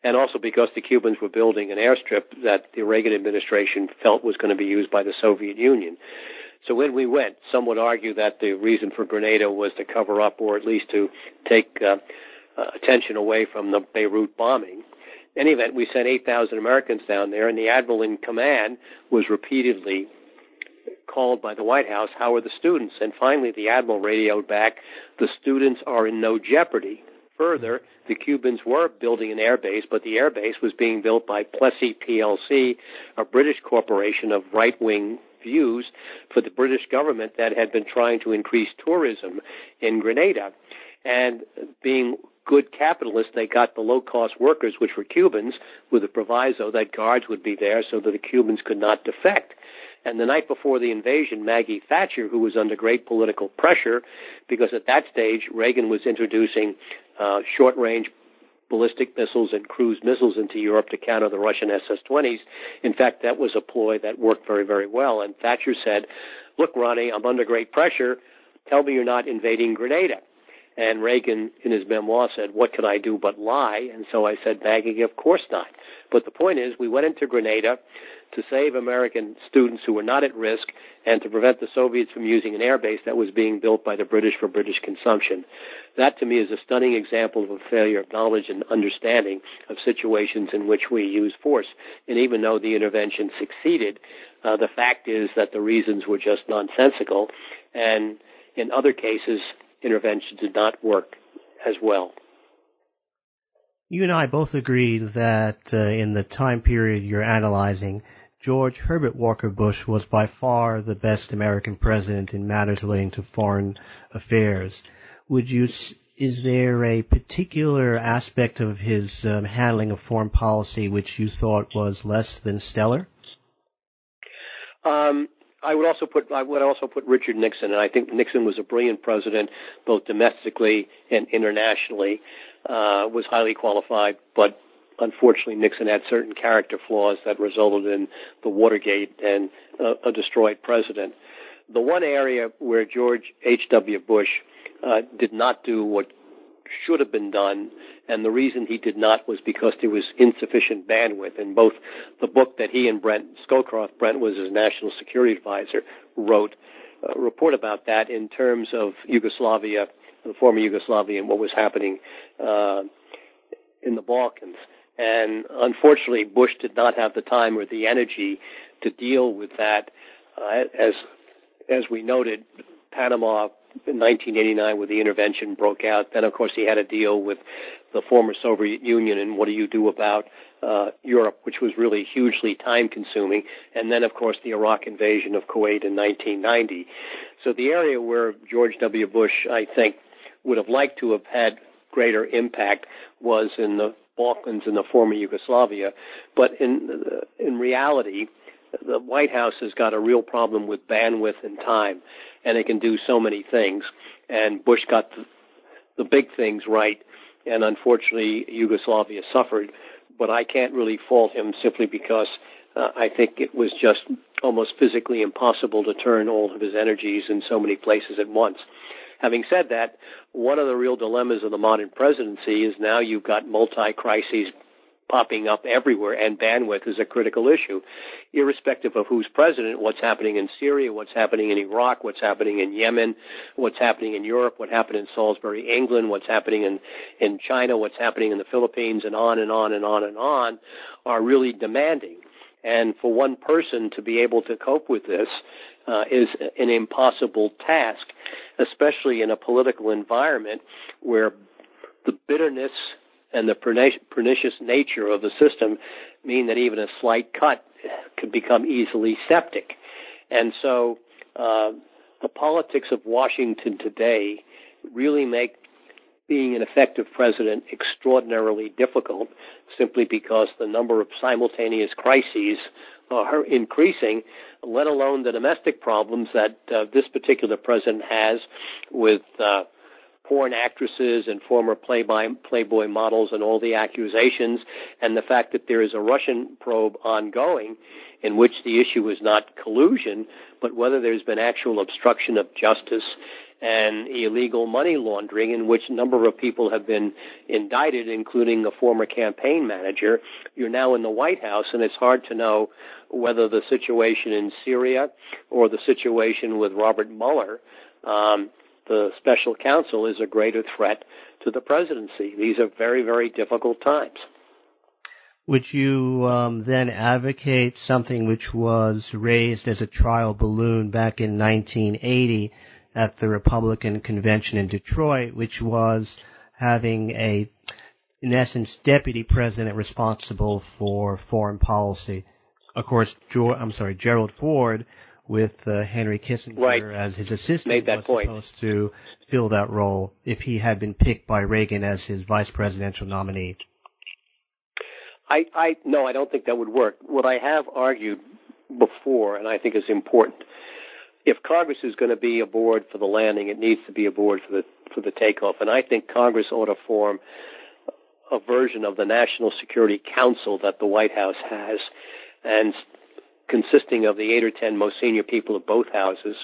And also because the Cubans were building an airstrip that the Reagan administration felt was going to be used by the Soviet Union. So when we went, some would argue that the reason for Grenada was to cover up or at least to take uh, uh, attention away from the Beirut bombing. In any event, we sent 8,000 Americans down there, and the admiral in command was repeatedly called by the White House, how are the students? And finally, the admiral radioed back, the students are in no jeopardy. Further, the Cubans were building an airbase, but the airbase was being built by Plessey PLC, a British corporation of right-wing views for the British government that had been trying to increase tourism in Grenada. And being good capitalists, they got the low cost workers, which were Cubans, with a proviso that guards would be there so that the Cubans could not defect. And the night before the invasion, Maggie Thatcher, who was under great political pressure, because at that stage Reagan was introducing uh, short range ballistic missiles and cruise missiles into Europe to counter the Russian SS 20s. In fact, that was a ploy that worked very, very well. And Thatcher said, Look, Ronnie, I'm under great pressure. Tell me you're not invading Grenada. And Reagan, in his memoir, said, What could I do but lie? And so I said, Maggie, of course not. But the point is, we went into Grenada to save American students who were not at risk and to prevent the Soviets from using an airbase that was being built by the British for British consumption. That to me is a stunning example of a failure of knowledge and understanding of situations in which we use force. And even though the intervention succeeded, uh, the fact is that the reasons were just nonsensical. And in other cases, intervention did not work as well. You and I both agree that uh, in the time period you're analyzing, George Herbert Walker Bush was by far the best American president in matters relating to foreign affairs. Would you, is there a particular aspect of his um, handling of foreign policy which you thought was less than stellar? Um, I would also put I would also put Richard Nixon, and I think Nixon was a brilliant president, both domestically and internationally. Uh, was highly qualified, but unfortunately Nixon had certain character flaws that resulted in the Watergate and uh, a destroyed president. The one area where George H.W. Bush uh, did not do what should have been done, and the reason he did not was because there was insufficient bandwidth. And both the book that he and Brent Scowcroft, Brent was his national security advisor, wrote a report about that in terms of Yugoslavia, former Yugoslavia, and what was happening uh, in the Balkans. And unfortunately, Bush did not have the time or the energy to deal with that. Uh, as as we noted, Panama in 1989 when the intervention broke out. Then, of course, he had to deal with the former Soviet Union and what do you do about uh, Europe, which was really hugely time consuming. And then, of course, the Iraq invasion of Kuwait in 1990. So the area where George W. Bush, I think, would have liked to have had greater impact was in the Balkans and the former Yugoslavia. But in in reality, the White House has got a real problem with bandwidth and time and it can do so many things. And Bush got the, the big things right, and unfortunately, Yugoslavia suffered. But I can't really fault him simply because uh, I think it was just almost physically impossible to turn all of his energies in so many places at once. Having said that, one of the real dilemmas of the modern presidency is now you've got multi crises popping up everywhere, and bandwidth is a critical issue, irrespective of who's president. What's happening in Syria, what's happening in Iraq, what's happening in Yemen, what's happening in Europe, what happened in Salisbury, England, what's happening in in China, what's happening in the Philippines, and on and on and on and on, are really demanding. And for one person to be able to cope with this uh, is an impossible task. Especially in a political environment where the bitterness and the pernicious nature of the system mean that even a slight cut could become easily septic. And so uh, the politics of Washington today really make being an effective president extraordinarily difficult simply because the number of simultaneous crises are increasing, let alone the domestic problems that uh, this particular president has with uh, porn actresses and former Playboy, Playboy models and all the accusations, and the fact that there is a Russian probe ongoing in which the issue is not collusion, but whether there's been actual obstruction of justice and illegal money laundering in which a number of people have been indicted, including a former campaign manager. You're now in the White House, and it's hard to know whether the situation in Syria or the situation with Robert Mueller um, the special counsel is a greater threat to the presidency. These are very, very difficult times. Would you um, then advocate something which was raised as a trial balloon back in 1980 at the Republican convention in Detroit, which was having a, in essence, deputy president responsible for foreign policy? Of course, I'm sorry, Gerald Ford with uh, Henry Kissinger right. as his assistant Made that was point. supposed to fill that role if he had been picked by Reagan as his vice presidential nominee. I, I no, I don't think that would work. What I have argued before, and I think is important, if Congress is going to be aboard for the landing, it needs to be aboard for the for the takeoff. And I think Congress ought to form a version of the National Security Council that the White House has, and consisting of the eight or ten most senior people of both houses,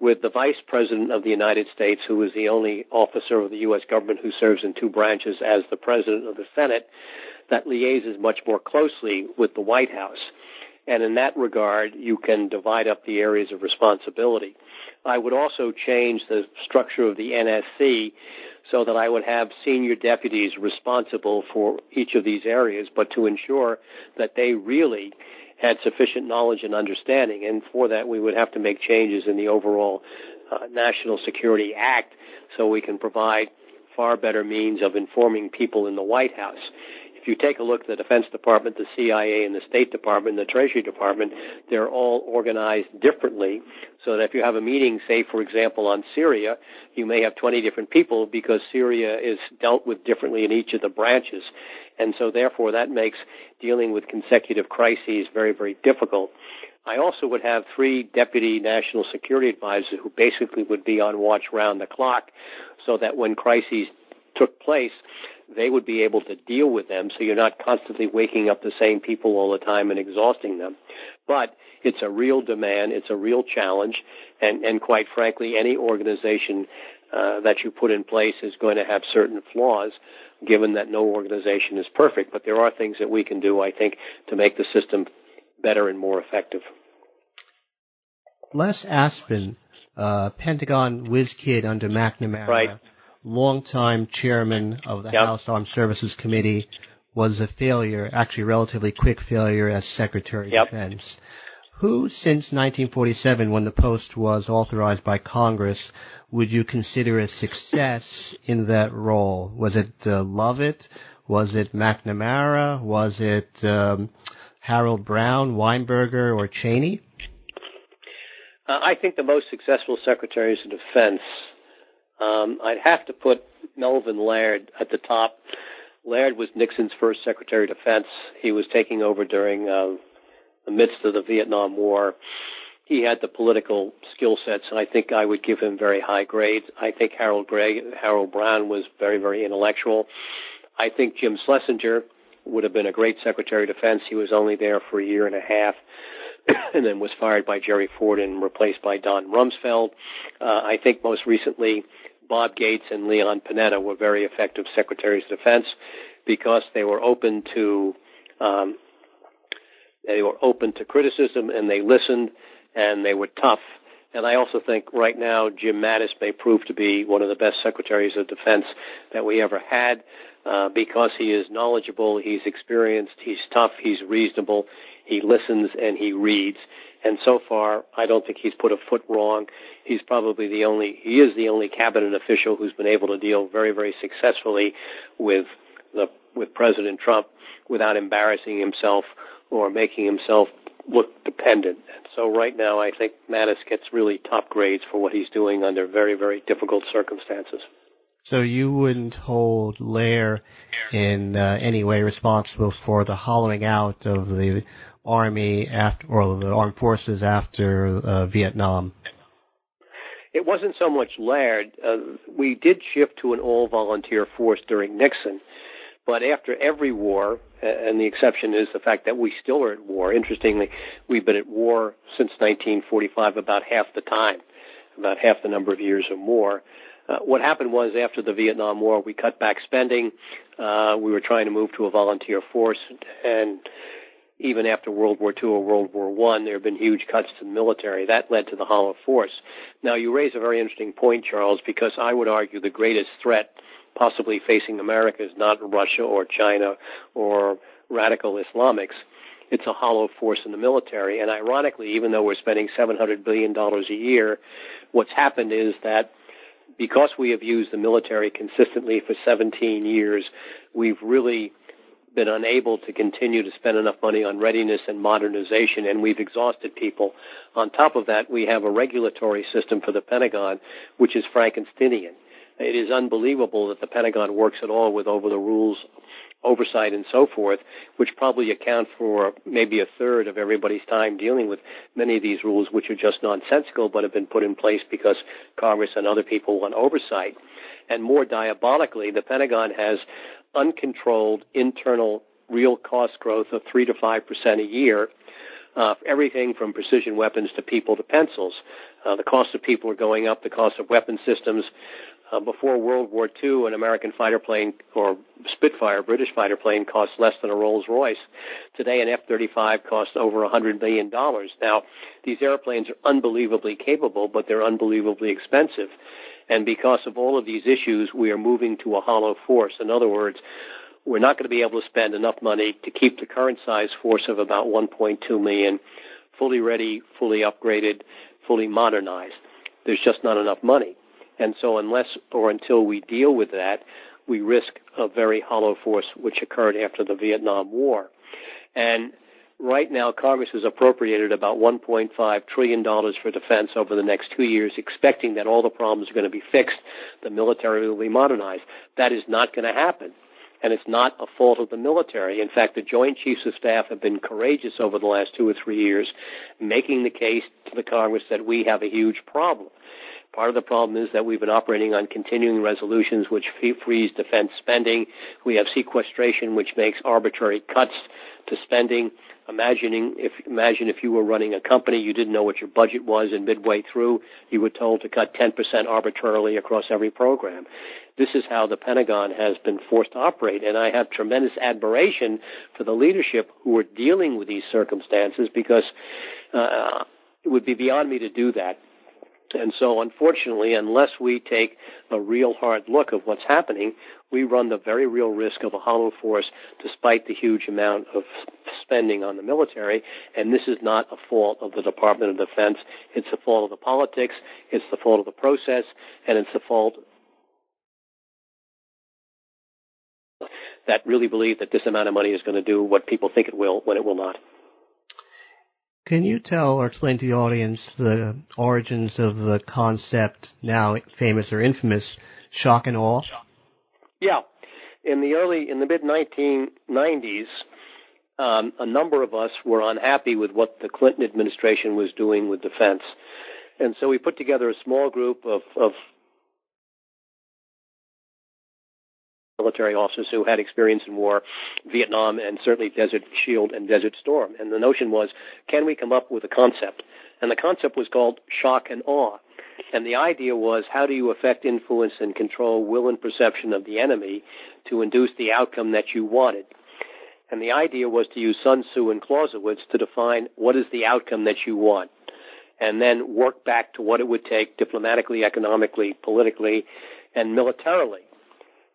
with the Vice President of the United States, who is the only officer of the U.S. government who serves in two branches as the President of the Senate, that liaises much more closely with the White House. And in that regard, you can divide up the areas of responsibility. I would also change the structure of the NSC so that I would have senior deputies responsible for each of these areas, but to ensure that they really had sufficient knowledge and understanding. And for that, we would have to make changes in the overall uh, National Security Act so we can provide far better means of informing people in the White House. If you take a look at the Defense Department, the CIA, and the State Department, and the Treasury Department, they're all organized differently. So that if you have a meeting, say, for example, on Syria, you may have 20 different people because Syria is dealt with differently in each of the branches. And so therefore that makes dealing with consecutive crises very, very difficult. I also would have three deputy national security advisors who basically would be on watch round the clock so that when crises took place, they would be able to deal with them so you're not constantly waking up the same people all the time and exhausting them. But it's a real demand, it's a real challenge, and, and quite frankly, any organization uh, that you put in place is going to have certain flaws given that no organization is perfect. But there are things that we can do, I think, to make the system better and more effective. Les Aspin, uh, Pentagon whiz kid under McNamara, right. Longtime chairman of the yep. House Armed Services Committee, was a failure, actually relatively quick failure as Secretary yep. of Defense. Who, since 1947, when the post was authorized by Congress, would you consider a success in that role? Was it uh, Lovett? Was it McNamara? Was it um, Harold Brown, Weinberger, or Cheney? Uh, I think the most successful secretaries of defense, um, I'd have to put Melvin Laird at the top. Laird was Nixon's first Secretary of Defense. He was taking over during uh, the midst of the Vietnam War he had the political skill sets, and I think I would give him very high grades. I think Harold Gray, Harold Brown was very, very intellectual. I think Jim Schlesinger would have been a great Secretary of Defense. He was only there for a year and a half, and then was fired by Jerry Ford and replaced by Don Rumsfeld. Uh, I think most recently, Bob Gates and Leon Panetta were very effective Secretaries of Defense because they were open to um, they were open to criticism and they listened and they were tough. And I also think right now Jim Mattis may prove to be one of the best secretaries of defense that we ever had uh, because he is knowledgeable, he's experienced, he's tough, he's reasonable, he listens and he reads. And so far, I don't think he's put a foot wrong. He's probably the only, he is the only cabinet official who's been able to deal very, very successfully with the, with President Trump without embarrassing himself or making himself look dependent. And so right now, I think Mattis gets really top grades for what he's doing under very, very difficult circumstances. So you wouldn't hold Laird in uh, any way responsible for the hollowing out of the army after, or the armed forces after uh, Vietnam? It wasn't so much Laird. Uh, we did shift to an all volunteer force during Nixon, but after every war, and the exception is the fact that we still are at war. Interestingly, we've been at war since 1945, about half the time, about half the number of years or more. Uh, what happened was after the Vietnam War, we cut back spending. Uh, we were trying to move to a volunteer force, and even after World War II or World War One, there have been huge cuts to the military. That led to the hollow force. Now, you raise a very interesting point, Charles, because I would argue the greatest threat possibly facing America is not Russia or China or radical Islamics. It's a hollow force in the military. And ironically, even though we're spending $700 billion a year, what's happened is that because we have used the military consistently for 17 years, we've really been unable to continue to spend enough money on readiness and modernization, and we've exhausted people. On top of that, we have a regulatory system for the Pentagon, which is Frankensteinian. It is unbelievable that the Pentagon works at all with over the rules oversight and so forth, which probably account for maybe a third of everybody's time dealing with many of these rules, which are just nonsensical but have been put in place because Congress and other people want oversight. And more diabolically, the Pentagon has uncontrolled internal real cost growth of 3 to 5% a year. Uh, everything from precision weapons to people to pencils. Uh, the cost of people are going up. The cost of weapon systems uh, before World War II, an American fighter plane or Spitfire, British fighter plane, cost less than a Rolls Royce. Today, an F-35 costs over a hundred million dollars. Now, these airplanes are unbelievably capable, but they're unbelievably expensive. And because of all of these issues, we are moving to a hollow force. In other words, we're not going to be able to spend enough money to keep the current size force of about 1.2 million fully ready, fully upgraded, fully modernized. There's just not enough money. And so unless or until we deal with that, we risk a very hollow force which occurred after the Vietnam War. And right now Congress has appropriated about 1.5 trillion dollars for defense over the next 2 years expecting that all the problems are going to be fixed, the military will be modernized. That is not going to happen. And it's not a fault of the military. In fact, the Joint Chiefs of Staff have been courageous over the last two or three years, making the case to the Congress that we have a huge problem. Part of the problem is that we've been operating on continuing resolutions which freeze defense spending. We have sequestration which makes arbitrary cuts to spending. Imagining if imagine if you were running a company, you didn't know what your budget was, and midway through you were told to cut 10% arbitrarily across every program. This is how the Pentagon has been forced to operate, and I have tremendous admiration for the leadership who are dealing with these circumstances because uh, it would be beyond me to do that and so, unfortunately, unless we take a real hard look of what's happening, we run the very real risk of a hollow force despite the huge amount of spending on the military. And this is not a fault of the Department of Defense. It's the fault of the politics, it's the fault of the process, and it's the fault that really believe that this amount of money is going to do what people think it will when it will not. Can you tell or explain to the audience the origins of the concept, now famous or infamous, shock and awe? Yeah. In the early, in the mid 1990s, um, a number of us were unhappy with what the Clinton administration was doing with defense. And so we put together a small group of, of military officers who had experience in war, Vietnam, and certainly Desert Shield and Desert Storm. And the notion was, can we come up with a concept? And the concept was called shock and awe. And the idea was, how do you affect, influence, and control will and perception of the enemy to induce the outcome that you wanted? And the idea was to use Sun Tzu and Clausewitz to define what is the outcome that you want, and then work back to what it would take diplomatically, economically, politically, and militarily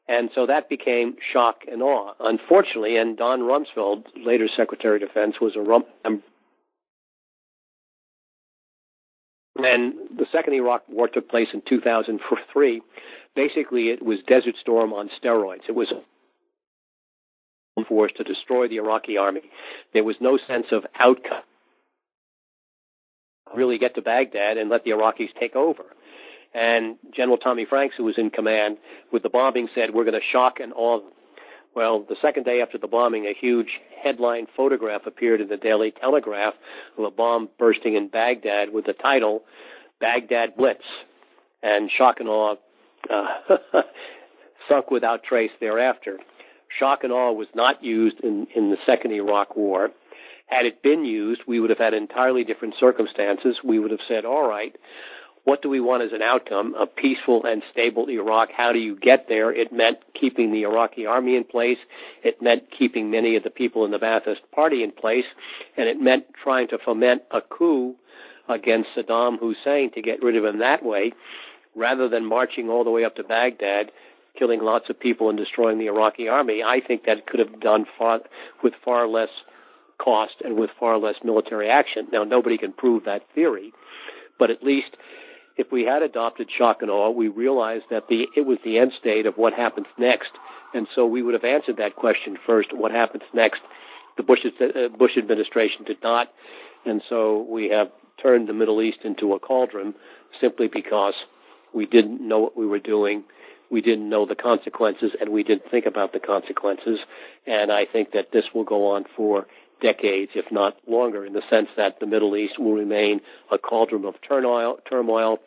and so that became shock and awe. Unfortunately, and Don Rumsfeld, later Secretary of Defense, was a Rum- And the second Iraq War took place in 2003. Basically, it was Desert Storm on steroids. It was force to destroy the Iraqi army. There was no sense of outcome. Really get to Baghdad and let the Iraqis take over. And General Tommy Franks, who was in command with the bombing, said, We're going to shock and awe. Well, the second day after the bombing, a huge headline photograph appeared in the Daily Telegraph of a bomb bursting in Baghdad with the title Baghdad Blitz. And shock and awe uh, sunk without trace thereafter. Shock and awe was not used in, in the second Iraq War. Had it been used, we would have had entirely different circumstances. We would have said, all right, what do we want as an outcome? A peaceful and stable Iraq. How do you get there? It meant keeping the Iraqi army in place. It meant keeping many of the people in the Ba'athist party in place. And it meant trying to foment a coup against Saddam Hussein to get rid of him that way, rather than marching all the way up to Baghdad, killing lots of people and destroying the Iraqi army. I think that could have done far, with far less cost and with far less military action. Now, nobody can prove that theory, but at least if we had adopted shock and awe, we realized that the it was the end state of what happens next, and so we would have answered that question first. What happens next? The Bush uh, Bush administration did not, and so we have turned the Middle East into a cauldron simply because we didn't know what we were doing. We didn't know the consequences, and we didn't think about the consequences. And I think that this will go on for decades, if not longer, in the sense that the Middle East will remain a cauldron of turmoil. turmoil.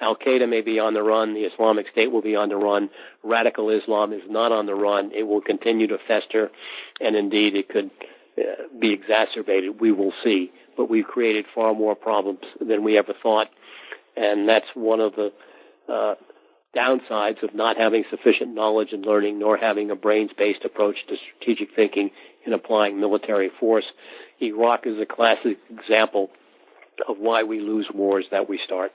Al Qaeda may be on the run. The Islamic State will be on the run. Radical Islam is not on the run. It will continue to fester, and indeed, it could uh, be exacerbated. We will see. But we've created far more problems than we ever thought, and that's one of the uh, downsides of not having sufficient knowledge and learning, nor having a brains based approach to strategic thinking in applying military force. Iraq is a classic example of why we lose wars that we start.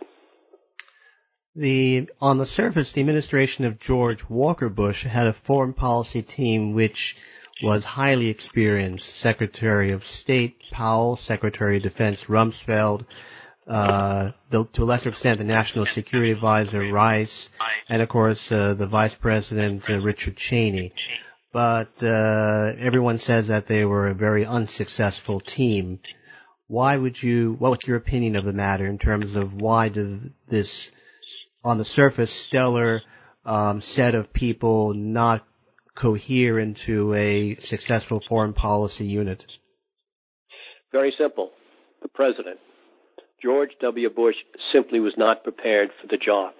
The on the surface, the administration of George Walker Bush had a foreign policy team which was highly experienced. Secretary of State Powell, Secretary of Defense Rumsfeld, uh, the, to a lesser extent, the National Security Advisor Rice, and of course uh, the Vice President uh, Richard Cheney. But uh, everyone says that they were a very unsuccessful team. Why would you? What's your opinion of the matter in terms of why did this, on the surface, stellar um, set of people not cohere into a successful foreign policy unit? Very simple. The president. George W. Bush simply was not prepared for the job.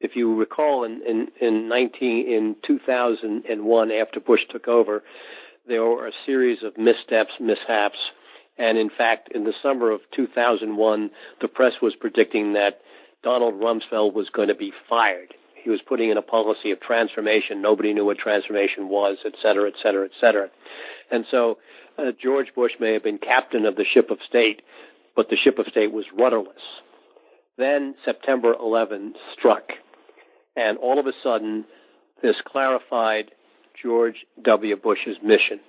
If you recall, in in in, 19, in 2001, after Bush took over, there were a series of missteps, mishaps, and in fact, in the summer of 2001, the press was predicting that Donald Rumsfeld was going to be fired. He was putting in a policy of transformation. Nobody knew what transformation was, et cetera, et cetera, et cetera. And so uh, George Bush may have been captain of the ship of state, but the ship of state was rudderless. Then September 11 struck, and all of a sudden, this clarified George W. Bush's mission.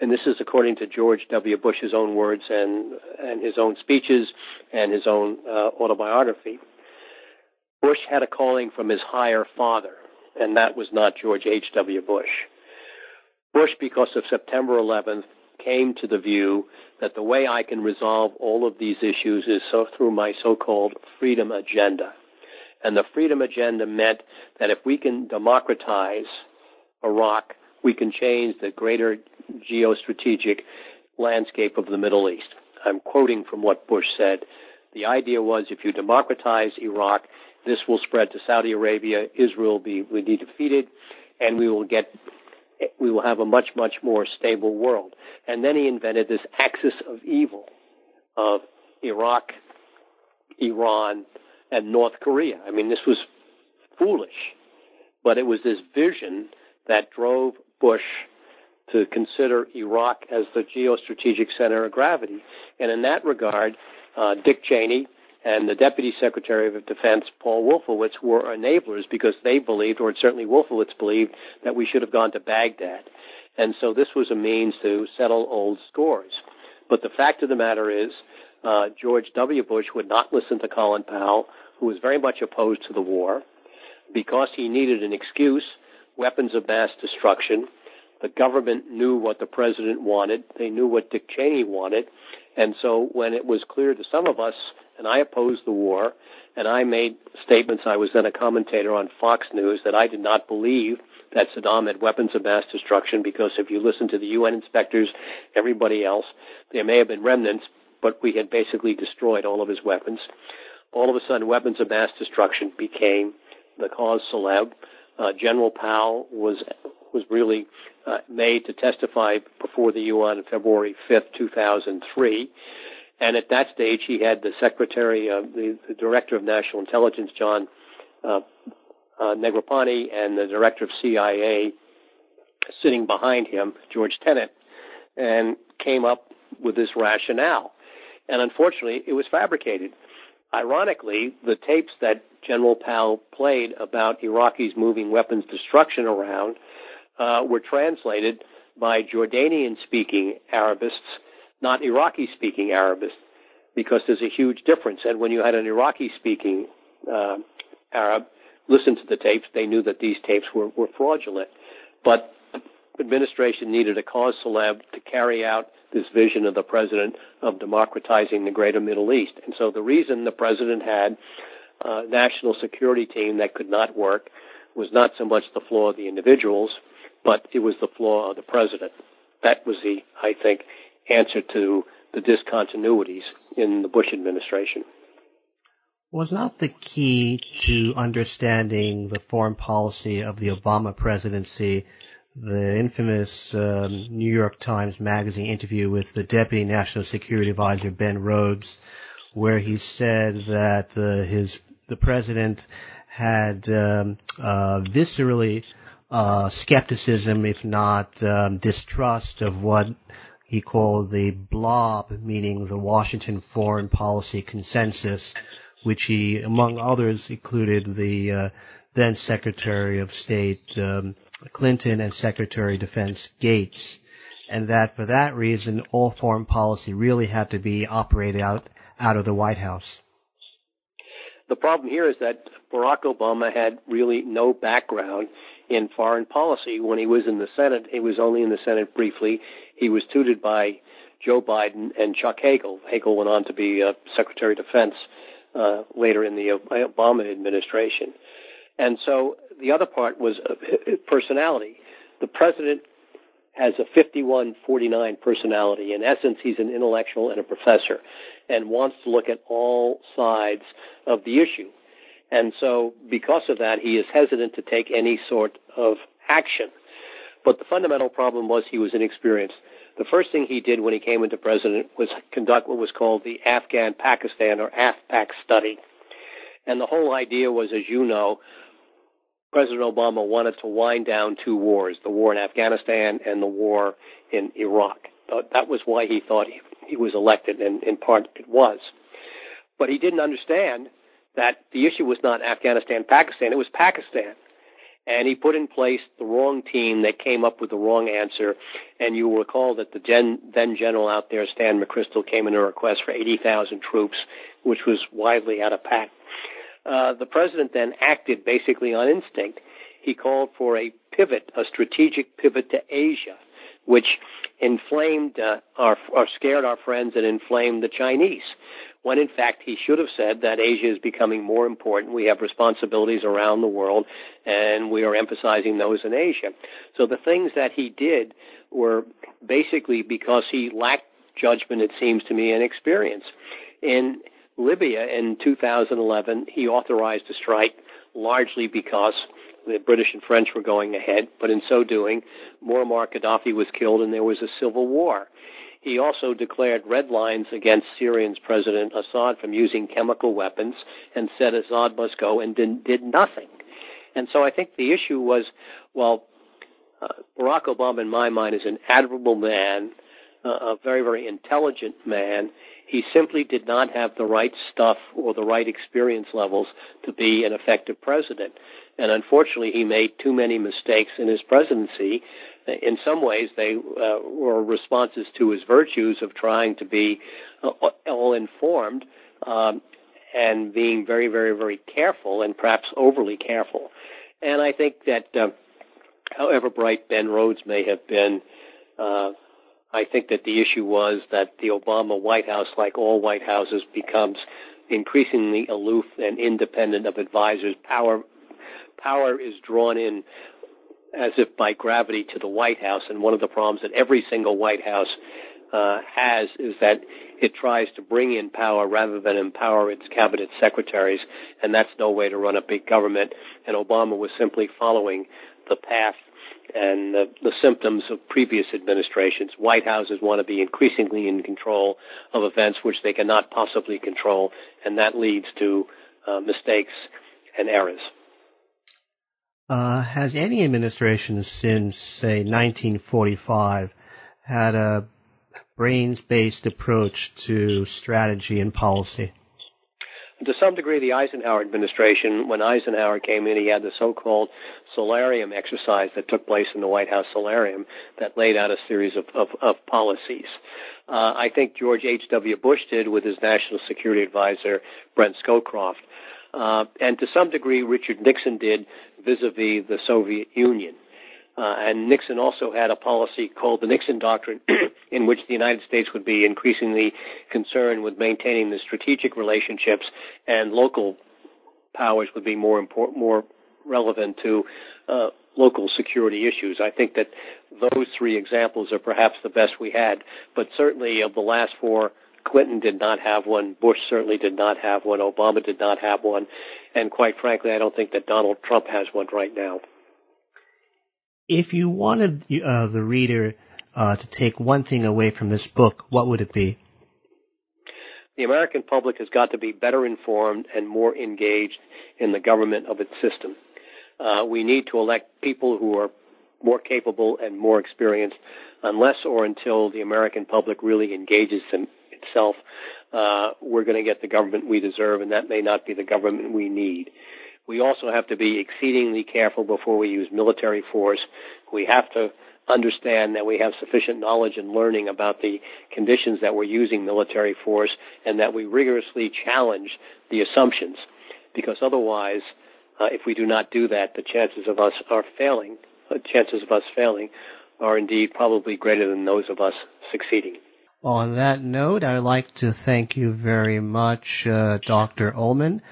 And this is according to George W. Bush's own words and, and his own speeches and his own uh, autobiography. Bush had a calling from his higher father, and that was not George H.W. Bush. Bush, because of September 11th, came to the view that the way I can resolve all of these issues is so through my so-called freedom agenda. And the freedom agenda meant that if we can democratize Iraq, we can change the greater geostrategic landscape of the Middle East. I'm quoting from what Bush said. The idea was if you democratize Iraq, this will spread to Saudi Arabia, Israel will be, will be defeated, and we will get we will have a much, much more stable world. And then he invented this axis of evil of Iraq, Iran, and North Korea. I mean, this was foolish, but it was this vision that drove Bush to consider Iraq as the geostrategic center of gravity. And in that regard, uh, Dick Cheney and the Deputy Secretary of Defense, Paul Wolfowitz, were enablers because they believed, or certainly Wolfowitz believed, that we should have gone to Baghdad. And so this was a means to settle old scores. But the fact of the matter is, Uh, George W. Bush would not listen to Colin Powell, who was very much opposed to the war, because he needed an excuse, weapons of mass destruction. The government knew what the president wanted. They knew what Dick Cheney wanted. And so when it was clear to some of us, and I opposed the war, and I made statements, I was then a commentator on Fox News, that I did not believe that Saddam had weapons of mass destruction because if you listen to the UN inspectors, everybody else, there may have been remnants, but we had basically destroyed all of his weapons. All of a sudden, weapons of mass destruction became the cause célèbre. Uh, General Powell was was really uh, made to testify before the UN on February 5th, 2003. And at that stage, he had the Secretary, uh, the, the Director of National Intelligence, John uh, uh, Negroponte, and the Director of CIA sitting behind him, George Tenet, and came up with this rationale. And unfortunately, it was fabricated. Ironically, the tapes that General Powell played about Iraqis moving weapons destruction around uh, were translated by Jordanian speaking Arabists, not Iraqi speaking Arabists, because there's a huge difference. And when you had an Iraqi speaking uh, Arab listen to the tapes, they knew that these tapes were, were fraudulent. But the administration needed a cause celeb to carry out this vision of the president of democratizing the greater Middle East. And so the reason the president had a national security team that could not work was not so much the flaw of the individuals, but it was the flaw of the president. That was the, I think, answer to the discontinuities in the Bush administration. Was not the key to understanding the foreign policy of the Obama presidency the infamous um, New York Times Magazine interview with the Deputy National Security Advisor Ben Rhodes, where he said that uh, his the president had um, uh, viscerally uh, skepticism, if not um, distrust, of what he called the blob, meaning the Washington foreign policy consensus, which he, among others, included the uh, then Secretary of State um, Clinton and Secretary of Defense Gates, and that for that reason, all foreign policy really had to be operated out out of the White House. The problem here is that Barack Obama had really no background in foreign policy. When he was in the Senate, he was only in the Senate briefly. He was tutored by Joe Biden and Chuck Hagel. Hagel went on to be uh, Secretary of Defense uh, later in the Obama administration. And so the other part was uh, personality. The president has a 51-49 personality. In essence, he's an intellectual and a professor and wants to look at all sides of the issue. And so because of that, he is hesitant to take any sort of action. But the fundamental problem was he was inexperienced. The first thing he did when he came into president was conduct what was called the Afghan Pakistan or AFPAK study. And the whole idea was, as you know, President Obama wanted to wind down two wars, the war in Afghanistan and the war in Iraq. That was why he thought he, he was elected, and in part it was. But he didn't understand that the issue was not Afghanistan, Pakistan, it was Pakistan. And he put in place the wrong team that came up with the wrong answer. And you will recall that the gen, then general out there, Stan McChrystal, came in a request for 80,000 troops, which was widely out of pack. Uh, the president then acted basically on instinct. He called for a pivot, a strategic pivot to Asia, which inflamed uh, our, or scared our friends and inflamed the Chinese. When in fact he should have said that Asia is becoming more important. We have responsibilities around the world, and we are emphasizing those in Asia. So the things that he did were basically because he lacked judgment, it seems to me, and experience. In Libya in 2011, he authorized a strike largely because the British and French were going ahead, but in so doing, Muammar Gaddafi was killed and there was a civil war. He also declared red lines against Syrian's President Assad from using chemical weapons and said Assad must go and did, did nothing. And so I think the issue was, well, uh, Barack Obama, in my mind, is an admirable man, uh, a very, very intelligent man. He simply did not have the right stuff or the right experience levels to be an effective president. And unfortunately, he made too many mistakes in his presidency. In some ways, they uh, were responses to his virtues of trying to be uh, all informed um, and being very, very, very careful and perhaps overly careful. And I think that, uh, however bright Ben Rhodes may have been, uh, I think that the issue was that the Obama White House, like all White Houses, becomes increasingly aloof and independent of advisors. Power power is drawn in as if by gravity to the White House, and one of the problems that every single White House uh, has is that it tries to bring in power rather than empower its cabinet secretaries, and that's no way to run a big government. And Obama was simply following the path and the, the symptoms of previous administrations. White Houses want to be increasingly in control of events which they cannot possibly control, and that leads to uh, mistakes and errors. Uh, has any administration since, say, 1945 had a brains-based approach to strategy and policy? To some degree, the Eisenhower administration, when Eisenhower came in, he had the so-called solarium exercise that took place in the White House solarium that laid out a series of, of, of policies. Uh, I think George H.W. Bush did with his national security advisor, Brent Scowcroft. Uh, and to some degree, Richard Nixon did vis-a-vis the Soviet Union. Uh, and Nixon also had a policy called the Nixon Doctrine, in which the United States would be increasingly concerned with maintaining the strategic relationships, and local powers would be more important, more relevant to uh, local security issues. I think that those three examples are perhaps the best we had, but certainly of the last four, Clinton did not have one, Bush certainly did not have one, Obama did not have one, and quite frankly, I don't think that Donald Trump has one right now. If you wanted uh, the reader uh, to take one thing away from this book, what would it be? The American public has got to be better informed and more engaged in the government of its system. Uh, we need to elect people who are more capable and more experienced, unless or until the American public really engages itself. Uh, we're going to get the government we deserve, and that may not be the government we need. We also have to be exceedingly careful before we use military force. We have to understand that we have sufficient knowledge and learning about the conditions that we're using military force and that we rigorously challenge the assumptions because otherwise uh, if we do not do that the chances of us are failing uh, chances of us failing are indeed probably greater than those of us succeeding on that note, I'd like to thank you very much, uh, Dr. Ullman.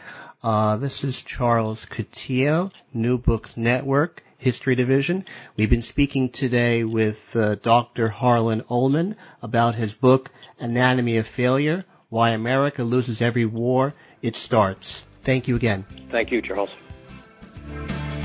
Uh, this is Charles Coutinho, New Books Network, History Division. We've been speaking today with uh, Dr. Harlan Ullman about his book, Anatomy of Failure, Why America Loses Every War It Starts. Thank you again. Thank you, Charles. Thank you.